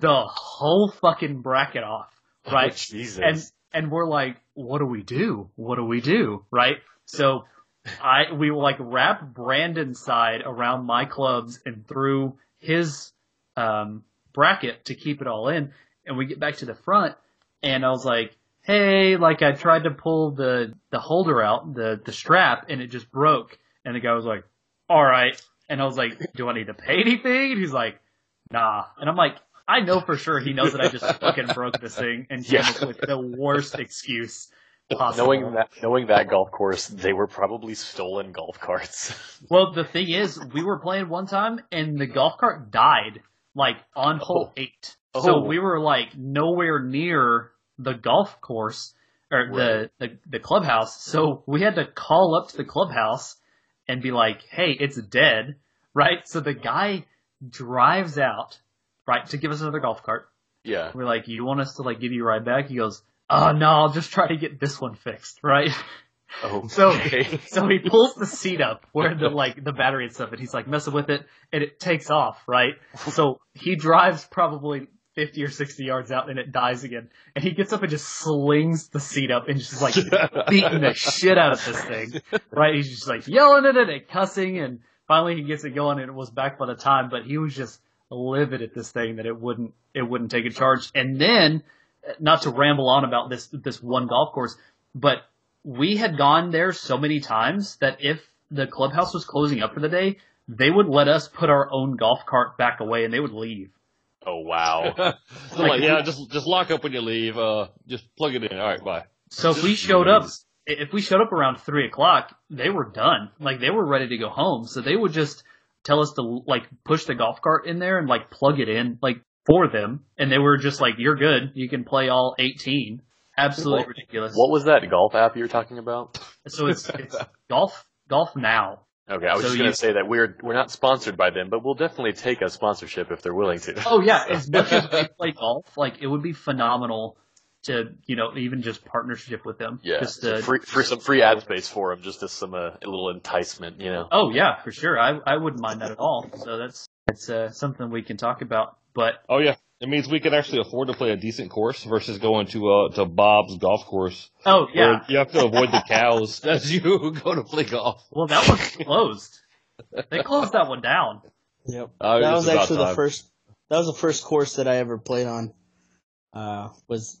the whole fucking bracket off, right? Oh, Jesus. and and we're like, what do we do? What do we do? Right? So I we like wrap Brandon's side around my clubs and through his um bracket to keep it all in and we get back to the front and I was like, Hey, like I tried to pull the the holder out, the the strap, and it just broke and the guy was like, all right. And I was like, do I need to pay anything? And he's like, nah. And I'm like, I know for sure he knows that I just fucking broke this thing and came Yeah. up with the worst excuse possible. Knowing that, knowing that golf course, they were probably stolen golf carts. (laughs) Well, the thing is, we were playing one time and the golf cart died like on hole Oh. eight. Oh. So we were like nowhere near the golf course or the, the the clubhouse. So we had to call up to the clubhouse and be like, "Hey, it's dead." Right? So the guy drives out, right, to give us another golf cart. yeah. We're like, "You want us to like give you a ride back?" He goes, "Oh no, I'll just try to get this one fixed." Right? Oh, (laughs) So- (laughs) So he pulls the seat up where the like the battery and stuff, and he's like messing with it, and it takes off, right? (laughs) So he drives probably fifty or sixty yards out, and it dies again. And he gets up and just slings the seat up and just like (laughs) beating the shit out of this thing, right? He's just like yelling at it and cussing, and finally he gets it going, and it was back by the time. But he was just livid at this thing that it wouldn't it wouldn't take a charge. And then, not to ramble on about this this one golf course, but we had gone there so many times that if the clubhouse was closing up for the day, they would let us put our own golf cart back away and they would leave. Oh wow. (laughs) So like, yeah, just just lock up when you leave. Uh, just plug it in. All right, bye. So if we showed up, if we showed up around three o'clock, they were done. Like they were ready to go home. So they would just tell us to like push the golf cart in there and like plug it in like for them. And they were just like, you're good. You can play all 18. Absolutely What- ridiculous. what was that golf app you were talking about? So it's, it's (laughs) golf, GolfNow. Okay, I was So just gonna say that we're we're not sponsored by them, but we'll definitely take a sponsorship if they're willing to. Oh yeah, (laughs) as much as we play golf, like it would be phenomenal to you know even just partnership with them. Yeah, Just to, free, for some free ad space for them, just as some uh, a little enticement, you know. oh yeah, for sure. I I wouldn't mind that at all. So that's that's uh, something we can talk about. But Oh yeah, it means we can actually afford to play a decent course versus going to uh to Bob's golf course. oh where yeah, you have to avoid the cows (laughs) as you (laughs) go to play golf. well that one's closed. They closed that one down. Yep. Uh, that was about actually the first. That was the first course that I ever played on. Uh, was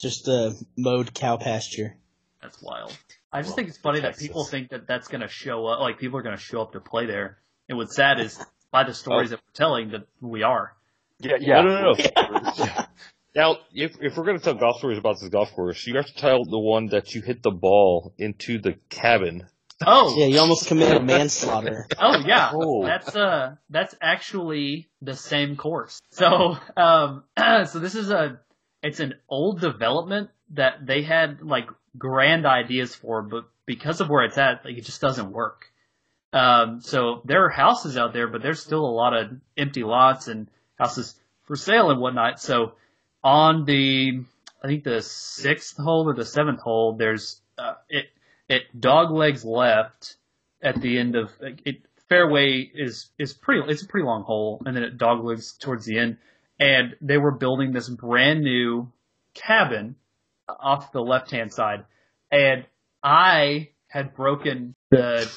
just a mowed cow pasture. That's wild. I just Well, think it's funny that people think that that's going to show up. Like people are going to show up to play there. And what's sad is by the stories that we're telling that we are. Yeah, yeah. No, no, no. (laughs) Now, if if we're gonna tell golf stories about this golf course, you have to tell the one that you hit the ball into the cabin. Oh Yeah, you almost committed manslaughter. (laughs) Oh yeah, Oh. that's uh that's actually the same course. So um (clears throat) so this is a it's an old development that they had like grand ideas for, but because of where it's at, like it just doesn't work. Um so there are houses out there, but there's still a lot of empty lots and houses for sale and whatnot. So on the I think the sixth hole or the seventh hole, there's uh, it it dog legs left at the end of it. Fairway is is pretty. It's a pretty long hole, and then it dog legs towards the end. And they were building this brand new cabin off the left hand side, and I had broken the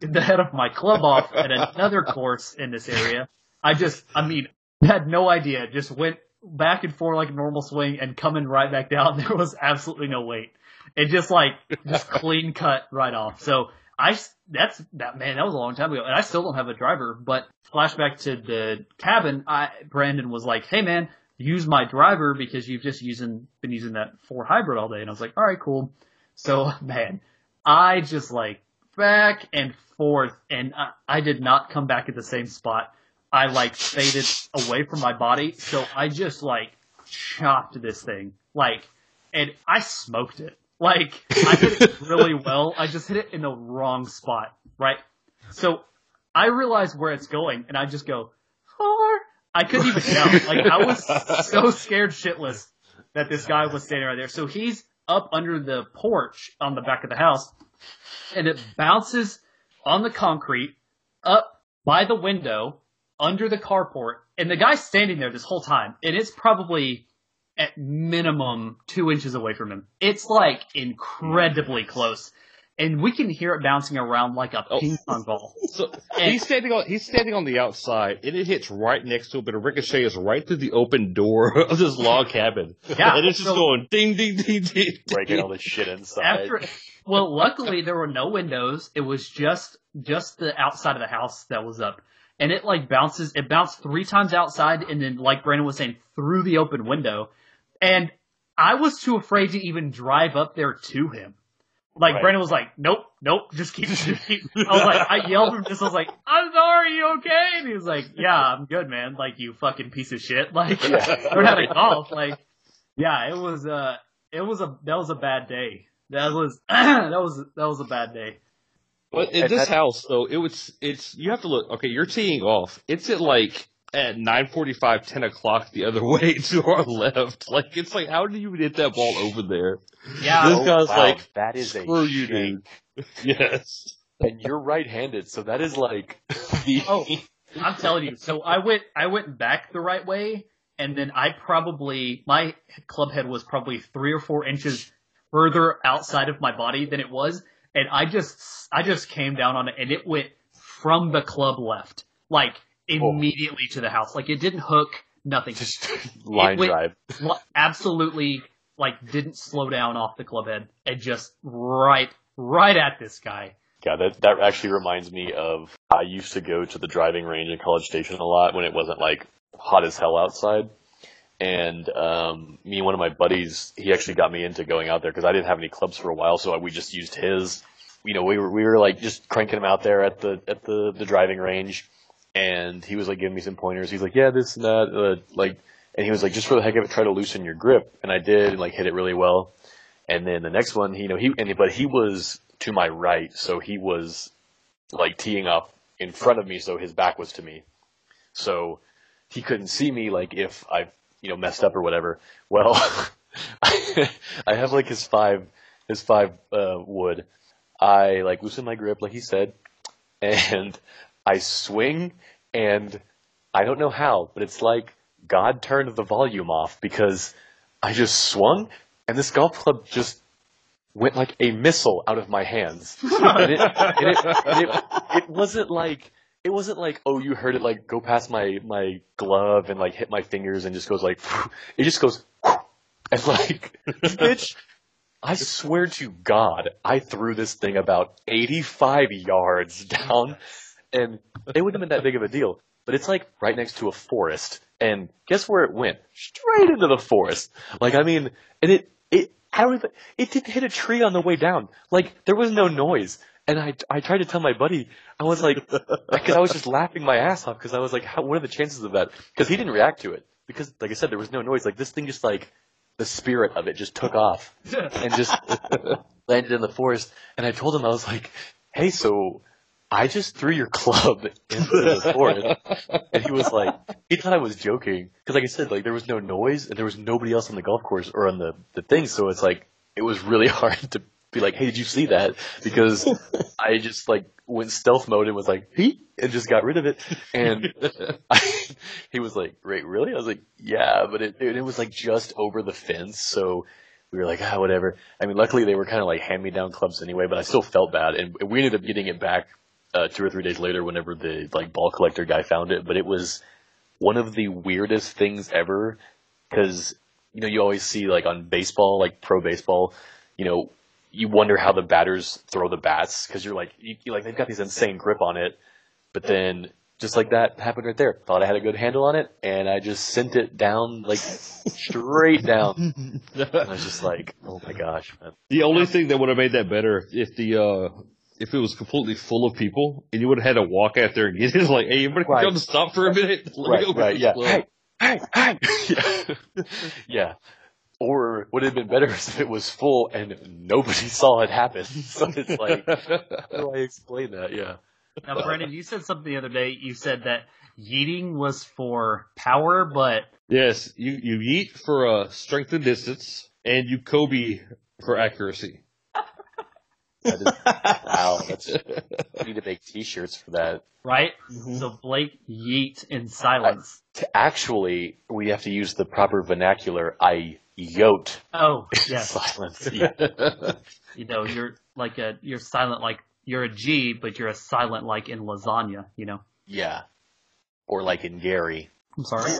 the head of my club off at another course in this area. I just, I mean, (laughs) had no idea. Just went back and forth like a normal swing and coming right back down. (laughs) There was absolutely no weight. It just like just clean cut right off. So I that's that man. That was a long time ago, and I still don't have a driver. But flashback to the cabin. I Brandon was like, "Hey man, use my driver because you've just using been using that four hybrid all day." And I was like, "All right, cool." So (laughs) man, I just like back and forth, and I, I did not come back at the same spot. I like faded away from my body, so I just like chopped this thing, like, and I smoked it. Like, I hit it really (laughs) well. I just hit it in the wrong spot, right? So I realize where it's going, and I just go, four. I couldn't even tell. (laughs) Like, I was so scared shitless that this guy was standing right there. So he's up under the porch on the back of the house, and it bounces on the concrete up by the window under the carport, and the guy's standing there this whole time, and it's probably at minimum two inches away from him. It's like incredibly close. And we can hear it bouncing around like a Oh. ping pong ball. (laughs) So And- he's standing on he's standing on the outside, and it hits right next to it, but it ricochets right through the open door (laughs) of this log cabin. Yeah, and it's just going ding ding ding ding. Breaking all the shit inside. After, well, luckily there were no windows. It was just just the outside of the house that was up. And it like bounces, it bounced three times outside and then like Brandon was saying, through the open window. And I was too afraid to even drive up there to him. Like Right. Brandon was like, nope, nope, just keep, (laughs) just keep. I was like, I yelled at him just, I was like, I'm sorry, you okay? And he was like, yeah, I'm good, man. Like, you fucking piece of shit. (laughs) Like, Yeah. how to golf. Like, yeah, it was, uh, it was a, that was a bad day. That was, (clears throat) that was, that was a bad day. But in this house, though, it was it's you have to look. Okay, you're teeing off. It's at like at 9:45, 10 o'clock the other (laughs) way to our left. Like it's like how did you hit that ball over there? Yeah. This guy's wow, like, that is a Screw you, shame. dude. (laughs) Yes. And you're right-handed, so that is like (laughs) the Oh, I'm telling you. So I went, I went back the right way, and then I probably my club head was probably three or four inches further outside of my body than it was, and I just, I just came down on it, and it went from the club left, like immediately to the house. Like it didn't hook, nothing. just (laughs) line went- drive. Absolutely, like didn't slow down off the club head, and just right, right at this guy. Yeah, that that actually reminds me of I used to go to the driving range in College Station a lot when it wasn't like hot as hell outside. And um, me and one of my buddies, he actually got me into going out there because I didn't have any clubs for a while, so we just used his. You know, we were we were like just cranking him out there at the at the the driving range, and he was like giving me some pointers. He's like, "Yeah, this and that," uh, like, and he was like, "Just for the heck of it, try to loosen your grip." And I did, and like hit it really well. And then the next one, you know, he and but he was to my right, so he was like teeing up in front of me, so his back was to me. So he couldn't see me, like if I, you know, messed up or whatever. Well, (laughs) I have like his five, his five uh, wood. I like loosen my grip, like he said, and I swing, and I don't know how, but it's like God turned the volume off because I just swung, and this golf club just went like a missile out of my hands. And it, and it, and it, it wasn't like it wasn't like oh you heard it like go past my my glove and like hit my fingers and just goes like (laughs) it just goes (laughs) and like bitch. (laughs) I swear to God I threw this thing about 85 yards down and it wouldn't have been that big of a deal. But it's like right next to a forest and guess where it went? Straight into the forest. Like I mean and it it I don't even, it didn't hit a tree on the way down. Like there was no noise and I, I tried to tell my buddy, I was like, (laughs) because I was just laughing my ass off because I was like, how, what are the chances of that? Because he didn't react to it. Because, like I said, there was no noise. Like this thing just like, the spirit of it just took off (laughs) and just (laughs) landed in the forest. And I told him, I was like, hey, so I just threw your club into the forest. And he was like, he thought I was joking. Because like I said, like there was no noise and there was nobody else on the golf course or on the, the thing. So it's like, it was really hard to be like, hey, did you see that? Because (laughs) I just like went stealth mode and was like, he, and just got rid of it. And (laughs) I, he was like, wait, really? I was like, yeah, but it, it was like just over the fence. So we were like, ah, whatever. I mean, luckily they were kind of like hand me down clubs anyway, but I still felt bad. And we ended up getting it back, uh, two or three days later whenever the like ball collector guy found it. But it was one of the weirdest things ever because, you know, you always see like on baseball, like pro baseball, you know, you wonder how the batters throw the bats because you're like, you, you like they've got these insane grip on it, but then just like that happened right there. Thought I had a good handle on it, and I just sent it down like straight down. And I was just like, oh my gosh, man. The only thing that would have made that better if the uh if it was completely full of people and you would have had to walk out there and get it like, hey, everybody Right. come stop for a minute. (laughs) Let me Right, go (laughs) right, yeah. Hey, hey, hey. (laughs) yeah. yeah. Or would have been better (laughs) if it was full and nobody (laughs) saw it happen. (laughs) So it's like, how do I explain that? Yeah. Now, Brendan, you said something the other day. You said that yeeting was for power, but yes, you you yeet for uh, strength and distance, and you Kobe for accuracy. That is, wow. That's, I need to make t-shirts for that. right? Mhm. So Blake yeet in silence. To actually, we have to use the proper vernacular. I yote oh, (laughs) yes. silence. (laughs) You know, you're like a you're silent like you're a G, but you're a silent like in lasagna. You know. yeah. Or like in Gary. I'm sorry. (laughs)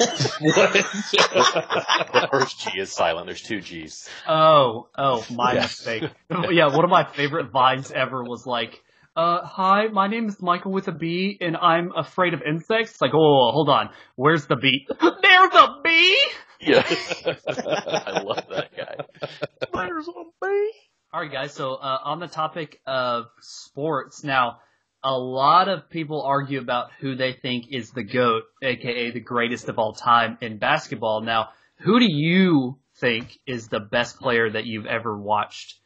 The first G is silent. There's two G's. Oh, oh, my Yeah. mistake. yeah, one of my favorite vines ever was like uh, hi, my name is Michael with a B, and I'm afraid of insects. It's like, oh, hold on, where's the B? There's a bee. Yeah, (laughs) I love that guy. There's a bee. All right, guys. So uh, on the topic of sports, now a lot of people argue about who they think is the goat, aka the greatest of all time in basketball. Now, who do you think is the best player that you've ever watched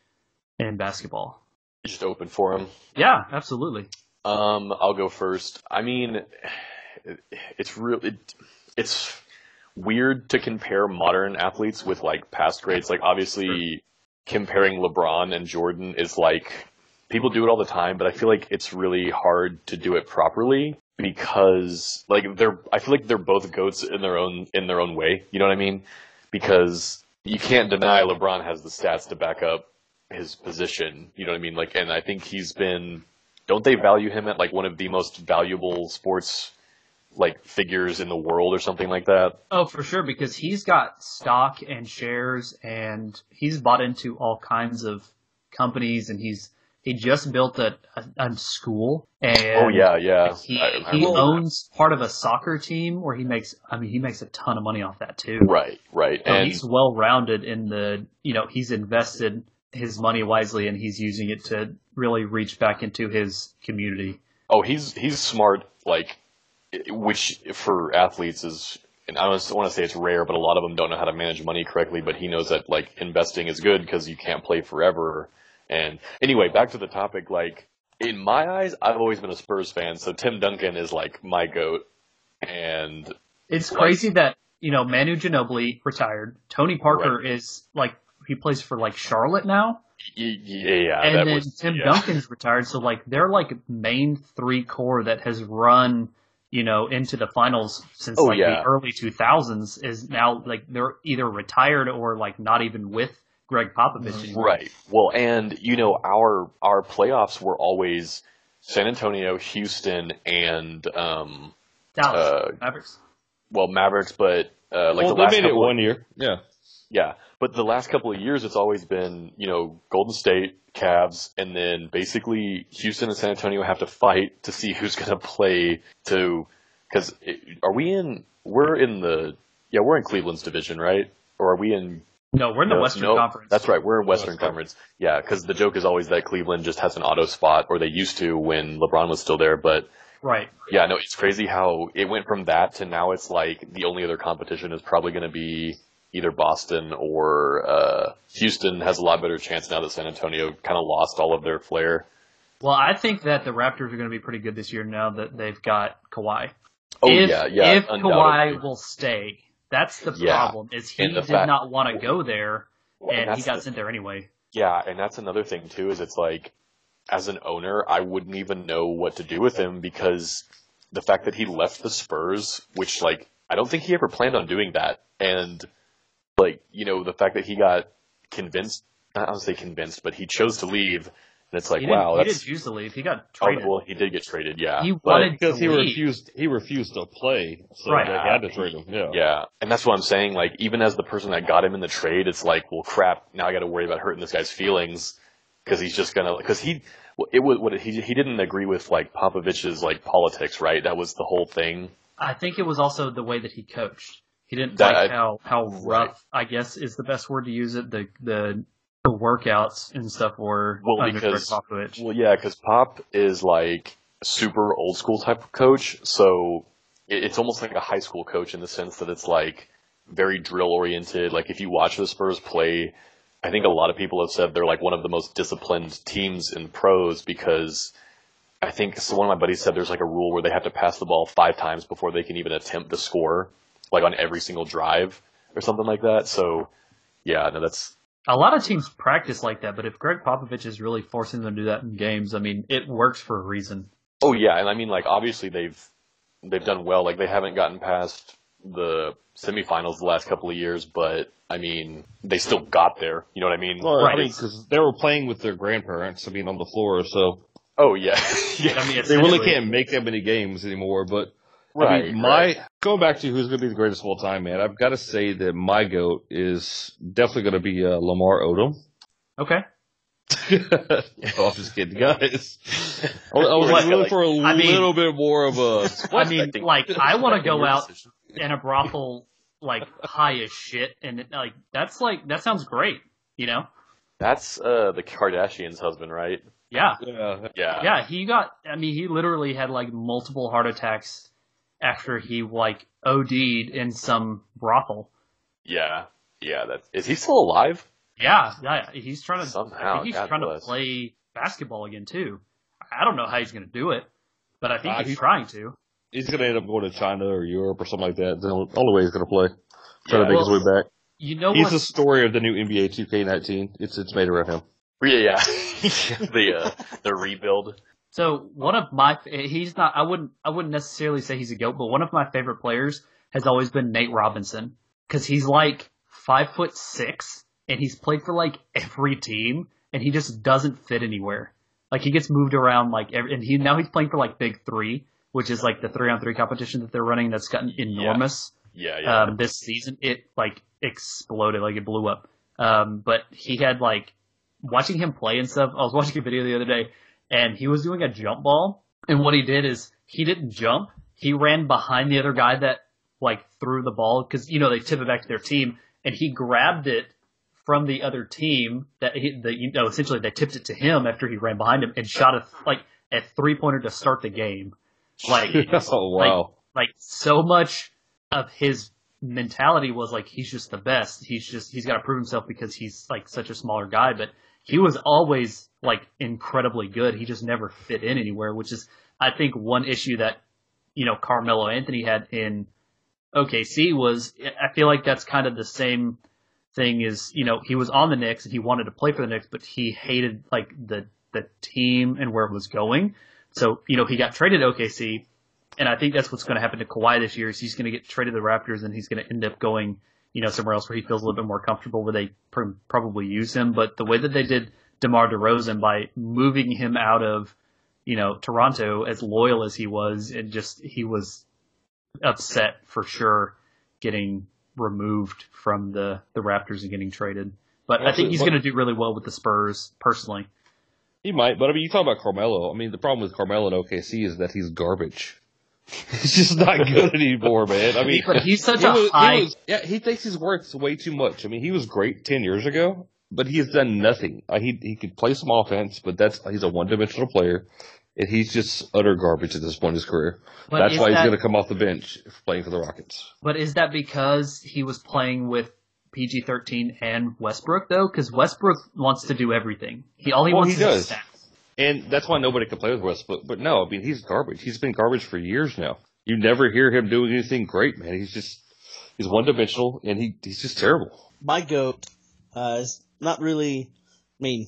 in basketball? Just open for him. Yeah, absolutely. Um, I'll go first. I mean, it's real. It, it's weird to compare modern athletes with like past greats. Like obviously, comparing LeBron and Jordan is like people do it all the time, but I feel like it's really hard to do it properly because like they're I feel like they're both goats in their own in their own way. You know what I mean? Because you can't deny LeBron has the stats to back up his position. You know what I mean? Like, and I think he's been. Don't they value him at like one of the most valuable sports like figures in the world or something like that? Oh, for sure, because he's got stock and shares, and he's bought into all kinds of companies, and he's he just built a, a, a school. And Oh yeah, yeah. He, I- I he remember that. owns part of a soccer team where he makes. I mean, he makes a ton of money off that too. Right, right. So And he's well rounded in the, you know, he's invested his money wisely and he's using it to really reach back into his community. Oh, he's he's smart. Like, which for athletes is, and I don't want to say it's rare, but a lot of them don't know how to manage money correctly. But he knows that like investing is good because you can't play forever. And anyway, back to the topic. Like in my eyes, I've always been a Spurs fan, so Tim Duncan is like my goat. And It's Right. crazy that, you know, Manu Ginobili retired. Tony Parker is like, he plays for like Charlotte now. yeah, and that then was Tim yeah. Duncan's retired. So like, they're like main three core that has run, you know, into the finals since Oh, like yeah. the early 2000s is now like they're either retired or like not even with Gregg Popovich anymore. Right. Well, and you know, our our playoffs were always San Antonio, Houston, and um, Dallas Uh, Mavericks. well, Mavericks, but uh, like well, the last they made it one year. Yeah. Yeah, but the last couple of years, it's always been you know Golden State, Cavs, and then basically Houston and San Antonio have to fight to see who's (laughs) going to play to because are we in we're in the yeah we're in Cleveland's division right or are we in No, we're in the no, Western no, Conference. That's right. We're in Western Western. Conference. Yeah, because the joke is always that Cleveland just has an auto spot, or they used to when LeBron was still there. But Right. yeah, no, it's crazy how it went from that to now it's like the only other competition is probably going to be either Boston or uh, Houston has a lot better chance now that San Antonio kind of lost all of their flair. Well, I think that the Raptors are going to be pretty good this year now that they've got Kawhi. Oh if, yeah, yeah. If. Kawhi will stay, that's the Yeah. problem. Is he did fact- not want to go there, Well, and he got the- sent there anyway. Yeah, and that's another thing too. Is it's like, as an owner, I wouldn't even know what to do with him because the fact that he left the Spurs, which like I don't think he ever planned on doing that, and like you know the fact that he got convinced. I don't say convinced, but he chose to leave, and it's like he didn't, wow, he that's didn't choose to leave. He got oh, traded. well, he did get traded, yeah, He but- wanted- because he leave. refused he refused to play, so Right. they had to trade him. Yeah. Yeah, and that's what I'm saying. Like, even as the person that got him in the trade, it's like, well, crap. Now I got to worry about hurting this guy's feelings because he's just gonna because he it was what he he didn't agree with like Popovich's like politics, right? That was the whole thing. I think it was also the way that he coached. He didn't That- like how how Right. rough, I guess, is the best word to use it. The the the workouts and stuff were Well, under because- Popovich. Well, yeah, because Pop is like super old school type of coach, so it, it's almost like a high school coach in the sense that it's like very drill oriented. Like if you watch the Spurs play, I think a lot of people have said they're like one of the most disciplined teams in pros because I think so one of my buddies said there's like a rule where they have to pass the ball five times before they can even attempt to score, like on every single drive or something like that. So yeah, no, that's A lot of teams practice like that, but if Gregg Popovich is really forcing them to do that in games, I mean, it works for a reason. Oh yeah, and I mean like obviously they've they've done well. Like they haven't gotten past the semifinals the last couple of years, but I mean they still got there. You know what I mean? Well, Right. I mean, because they were playing with their grandparents. I mean, on the floor, so oh yeah, (laughs) yeah. I mean, they really can't make that many games anymore. But right. I mean, my going back to who's going to be the greatest of all time, man. I've got to say that my goat is definitely going to be uh, Lamar Odom. Okay. oh, (laughs) I'm just kidding, guys. I, I was What? looking for a I mean- little bit more of a. (laughs) I mean, Expecting- like, I want to go out decision. in a brothel, like, high as shit, and, like, that's like, that sounds great, you know? That's uh, the Kardashians' husband, right? Yeah. Yeah, Yeah. Yeah, he got, I mean, he literally had, like, multiple heart attacks after he, like, OD'd in some brothel. Yeah. Yeah. That's, is he still alive? Yeah, yeah, he's trying to, Somehow. he's God trying bless. to play basketball again, too. I don't know how he's going to do it, but I think Uh, he's he- trying to. he's gonna end up going to China or Europe or something like that. The only way he's gonna play, trying Yeah. to make Well, his way back. You know He's what? the story of the new NBA 2K19. It's it's made around him. Yeah. Yeah. (laughs) (laughs) the uh, the rebuild. So one of my he's not I wouldn't I wouldn't necessarily say he's a goat, but one of my favorite players has always been Nate Robinson because he's like five foot six and he's played for like every team and he just doesn't fit anywhere. Like he gets moved around like every, and he now he's playing for like Big Three, which is like the three on three competition that they're running that's gotten enormous Yeah. Yeah. um, this season. It like exploded, like it blew up. Um, but he had like watching him play and stuff. I was watching a video the other day, and he was doing a jump ball, and what he did is he didn't jump. He ran behind the other guy that like threw the ball because you know they tip it back to their team, and he grabbed it from the other team that he, the, you know essentially they tipped it to him after he ran behind him and shot a like a three pointer to start the game. Like (laughs) oh wow! like so much of his mentality was like he's just the best. He's just he's got to prove himself because he's like such a smaller guy, but he was always like incredibly good. He just never fit in anywhere, which is I think one issue that you know Carmelo Anthony had in OKC was I feel like that's kind of the same thing is you know he was on the Knicks and he wanted to play for the Knicks, but he hated like the the team and where it was going. So you know he got traded to OKC and I think that's what's going to happen to Kawhi this year. Is he's going to get traded to the Raptors, and he's going to end up going, you know, somewhere else where he feels a little bit more comfortable, where they pr- probably use him. But the way that they did DeMar DeRozan by moving him out of, you know, Toronto, as loyal as he was, and just he was upset for sure getting removed from the the Raptors and getting traded. But I think he's going to do really well with the Spurs, personally. He might, but I mean, you talk about Carmelo. I mean, the problem with Carmelo in OKC is that he's garbage. (laughs) He's just not good anymore, man. I (laughs) mean, he's such he a was- he high. was- yeah, he thinks he's worth way too much. I mean, he was great ten years ago, but he has done nothing. Uh, he he could play some offense, but that's he's a one dimensional player, and he's just utter garbage at this point in his career. but that's is why he's going to come off the bench playing for the Rockets. But is that because he was playing with PG thirteen and Westbrook though? Because Westbrook wants to do everything. He all he Well, wants he is does. stats. And that's why nobody can play with Westbrook. But no, I mean, he's garbage. He's been garbage for years now. You never hear him doing anything great, man. He's just, he's one dimensional and he, he's just terrible. My goat uh, is not really. I mean,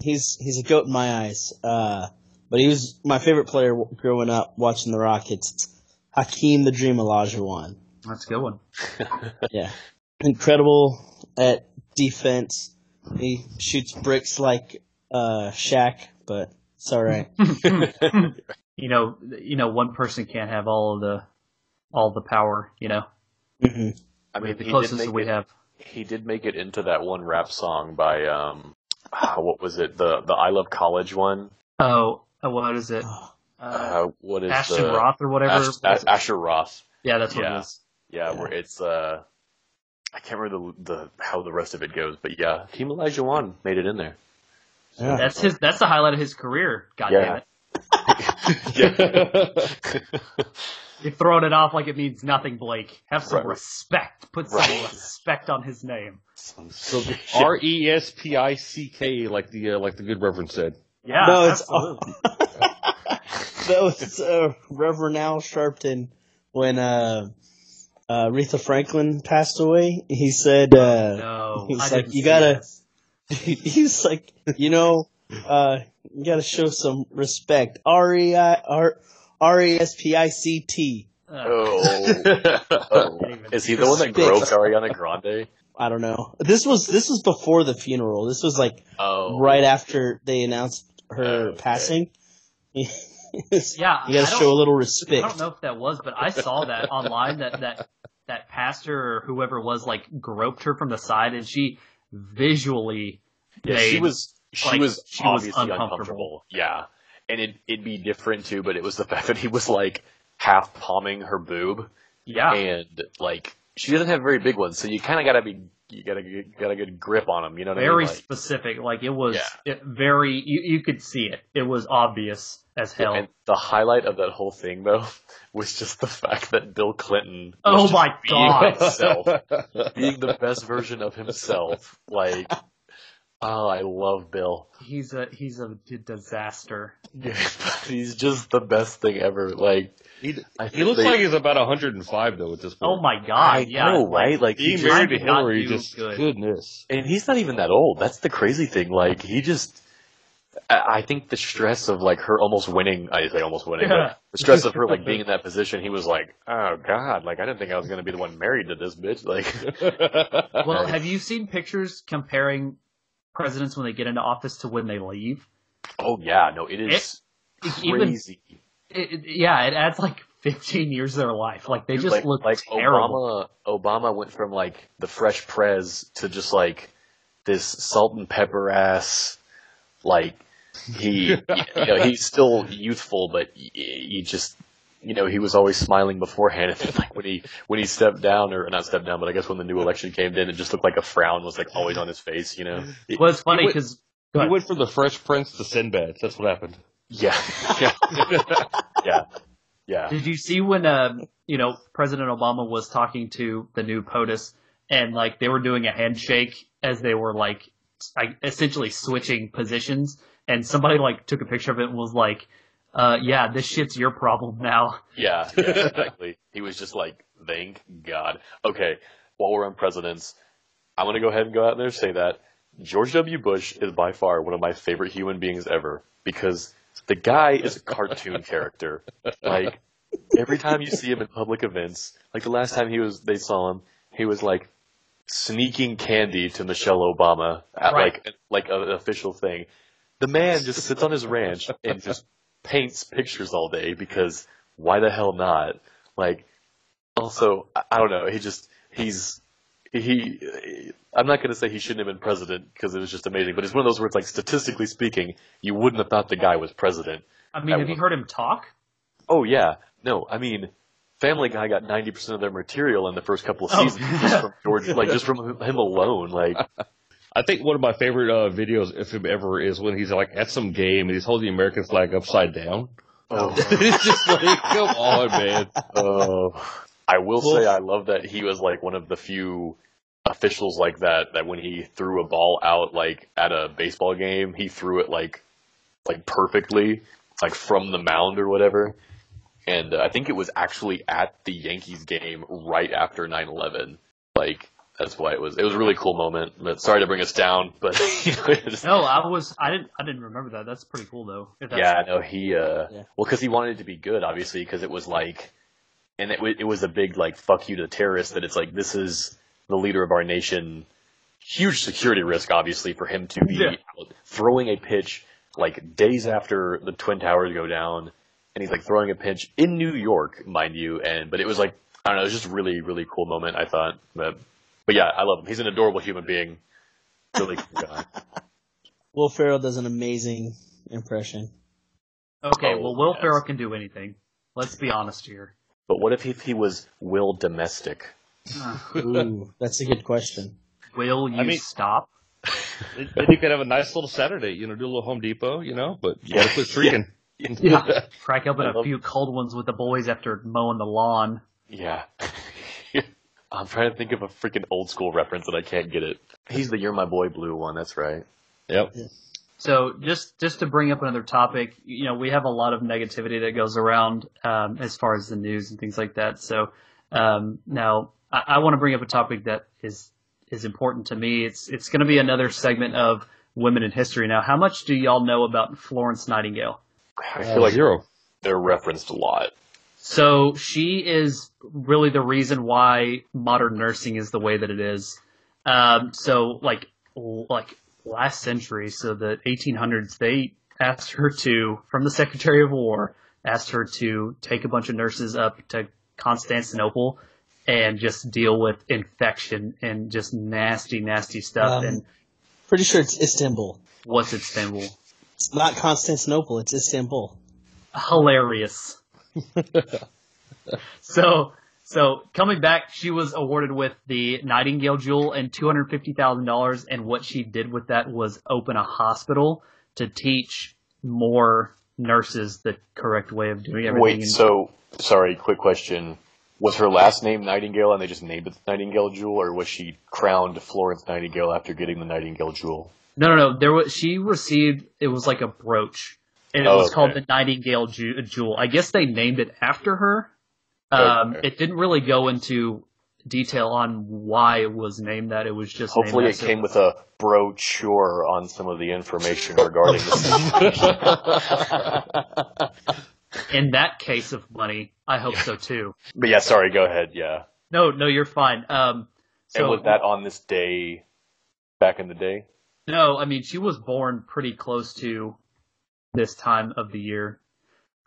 he's he's a goat in my eyes. Uh, but he was my favorite player growing up watching the Rockets. Hakeem the Dream Olajuwon. That's a good one. (laughs) Yeah, incredible at defense. He shoots bricks like uh, Shaq, but it's all right. (laughs) You know, you know, one person can't have all of the all the power. You know, hmm I mean, the closest that we it, have. He did make it into that one rap song by um, ah, what was it? The the I Love College one. Oh, uh, what is it? Uh, Uh, what is Ashton the Roth or whatever. Ash, What is? Asher Roth? yeah, that's what yeah. it is. Yeah, Yeah. where it's uh, I can't remember the the how the rest of it goes, but yeah, Hakeem Olajuwon made it in there. Yeah. That's his. That's the highlight of his career. God Yeah. damn it! (laughs) yeah, (laughs) You're throwing it off like it means nothing, Blake. Have some Right. respect. Put some Right. respect on his name. So R E S P I C K, like the, uh, like the good Reverend said. Yeah, no, it's absolutely. (laughs) that was uh, Reverend Al Sharpton when uh, uh, Aretha Franklin passed away. He said, uh, no, he's I like, didn't you gotta- he's like, you know, uh, you gotta show some respect. R E I R R E S P I C T. Oh. (laughs) oh. Is he the one that Respect. groped Ariana Grande? I don't know. This was this was before the funeral. This was like Oh, right after they announced her Okay. passing. (laughs) yeah, you gotta don't- show a little respect. I don't know if that was, but I saw that online that that that pastor or whoever was like groped her from the side, and she visually Yeah, made she was she Like, was she was obviously uncomfortable. uncomfortable. Yeah, and it it'd be different too, but it was the (laughs) fact that he was like half palming her boob, Yeah. and like she doesn't have very big ones, so you kind of gotta be you gotta get, got a good grip on them. You know what very I mean? Like, specific. Like it was Yeah. it, very. You, you could see it. It was obvious as hell. and the highlight of that whole thing though (laughs) was just the fact that Bill Clinton. Oh was oh my being god! himself, (laughs) being the best version of himself. Like, oh, I love Bill. he's a he's a d- disaster. (laughs) He's just the best thing ever. Like, he, I he looks they- like he's about 105 though at this point. Oh my god! I yeah, know, right? Like, he Being just- married to did not Hillary, just good. goodness. and he's not even that old. That's the crazy thing. Like, he just. I I think the stress of like her almost winning, I say almost winning, but the stress of her like (laughs) being in that position, he was like, "Oh God!" Like I didn't think I was gonna be the one married to this bitch. Like, (laughs) Well, have you seen pictures comparing presidents when they get into office to when they leave? oh yeah, no, it is Even crazy. it, it- yeah, it adds like 15 years of their life. Like they just like, look like terrible. Obama. Obama went from like the fresh prez to just like this salt and pepper ass. Like he, (laughs) you know, he's still youthful, but he just, you know, he was always smiling beforehand. And then, like when he when he stepped down, or not stepped down, but I guess when the new election came in, it just looked like a frown was like always on his face. You know? Well, it's funny He went- because he went from the Fresh Prince to Sinbad. That's what happened. Yeah, yeah, (laughs) yeah, yeah. did you see when um you know President Obama was talking to the new POTUS and like they were doing a handshake as they were like I, essentially switching positions and somebody like took a picture of it and was like, uh yeah, this shit's your problem now. Yeah, (laughs) yeah, exactly. he was just like, thank God. Okay, while we're on presidents, I'm going to go ahead and go out there and say that George W. Bush is by far one of my favorite human beings ever because the guy is a cartoon (laughs) character. Like, every time you see him in public events, like the last time he was, they saw him, he was like sneaking candy to Michelle Obama at Right. like, like an official thing. The man just sits on his ranch and just paints pictures all day because why the hell not? Like, also, I, I don't know. He just he's he. I'm not gonna say he shouldn't have been president because it was just amazing, but it's one of those words like statistically speaking, you wouldn't have thought the guy was president. I mean, That have you heard him talk? Oh yeah, no, I mean. Family Guy got ninety percent of their material in the first couple of Oh. seasons just from George, like just from him alone. Like, (laughs) I think one of my favorite uh, videos, if him ever, is when he's like at some game and he's holding the American flag upside down. oh, (laughs) it's just like, come on, man. Oh, I will Well- say I love that he was like one of the few officials like that that when he threw a ball out like at a baseball game, he threw it like like perfectly, like from the mound or whatever. And uh, I think it was actually at the Yankees game right after 9/11. Like that's why it was. It was a really cool moment. But sorry to bring us down, but (laughs) you know, it No, I was I didn't I didn't remember that. That's pretty cool though. If that's yeah, no, he, uh, Yeah. well, cause he wanted it to be good, obviously, cause it was like, and it, wa- it was a big, like, fuck you to the terrorists that it's like, this is the leader of our nation. Huge security risk, obviously, for him to be Yeah. throwing a pitch, like, days after the Twin Towers go down, and he's, like, throwing a pitch in New York, mind you, and, but it was like, I don't know, it was just a really, really cool moment, I thought, but, but yeah, I love him. He's an adorable human being. Really cool guy. (laughs) Will Ferrell does an amazing impression. Okay, Oh, well Will yes. Ferrell can do anything. Let's be honest here. But what if he, if he was Will Domestic? Ah. Ooh, that's a good question. Will you I mean- stop? Then you could have a nice little Saturday, you know, do a little Home Depot, you know, but you gotta (laughs) Yeah. quit streaking. Yeah. (laughs) Crack open I a love- few cold ones with the boys after mowing the lawn. Yeah. I'm trying to think of a freaking old school reference and I can't get it. He's the You're My Boy Blue one, that's right. Yep. So just just to bring up another topic, you know, we have a lot of negativity that goes around um, as far as the news and things like that. So um, now I, I want to bring up a topic that is is important to me. It's it's going to be another segment of women in history. Now, how much do y'all know about Florence Nightingale? I feel like zero. they're referenced a lot. So she is really the reason why modern nursing is the way that it is. Um, so like like last century, so the 1800s, they asked her to, from the Secretary of War, asked her to take a bunch of nurses up to Constantinople and just deal with infection and just nasty, nasty stuff. Um, and Pretty sure it's Istanbul. What's Istanbul? It's not Constantinople. It's Istanbul. Hilarious. (laughs) so, so coming back, she was awarded with the Nightingale Jewel and two hundred fifty thousand dollars. And what she did with that was open a hospital to teach more nurses the correct way of doing everything. Wait, so sorry, quick question. Was her last name Nightingale and they just named it the Nightingale Jewel, or was she crowned Florence Nightingale after getting the Nightingale Jewel? No, no, no. There was she received it was like a brooch, and it Oh, was okay. called the Nightingale Jewel. I guess they named it after her. Um, Okay. It didn't really go into detail on why it was named that. It was just Hopefully, it came with a brochure on some of the information regarding the (laughs) In that case of money, I hope so too. But yeah, sorry, go ahead. Yeah. No, no, you're fine. Um, so and was that on this day back in the day? no, I mean she was born pretty close to this time of the year.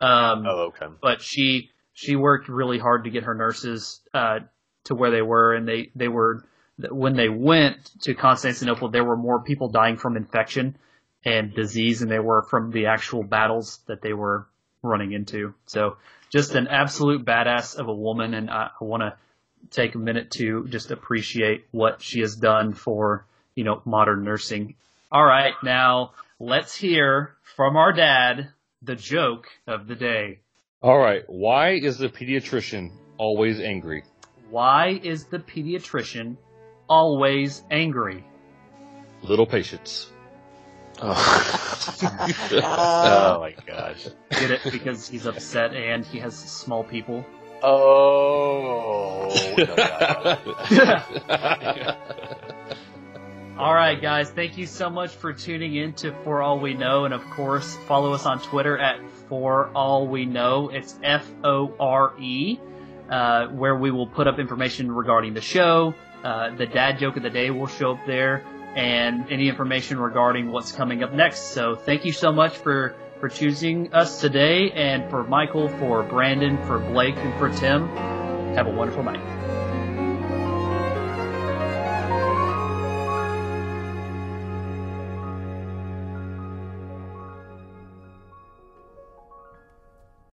Um, Oh, okay. but she she worked really hard to get her nurses uh, to where they were, and they they were when they went to Constantinople, there were more people dying from infection and disease than they were from the actual battles that they were running into. So just an absolute badass of a woman, and I, I want to take a minute to just appreciate what she has done for you know modern nursing. All right, now let's hear from our dad the joke of the day. All right. Why is the pediatrician always angry? Why is the pediatrician always angry? Little patience. (laughs) Oh. oh my gosh. Get it? Because he's upset and he has small people. Oh. no, no. (laughs) (laughs) All right, guys. Thank you so much for tuning in to For All We Know, and of course, follow us on Twitter at For All We Know. It's F O R E, uh, where we will put up information regarding the show. Uh, the dad joke of the day will show up there, and any information regarding what's coming up next. So, thank you so much for for choosing us today, and for Michael, for Brandon, for Blake, and for Tim. Have a wonderful night.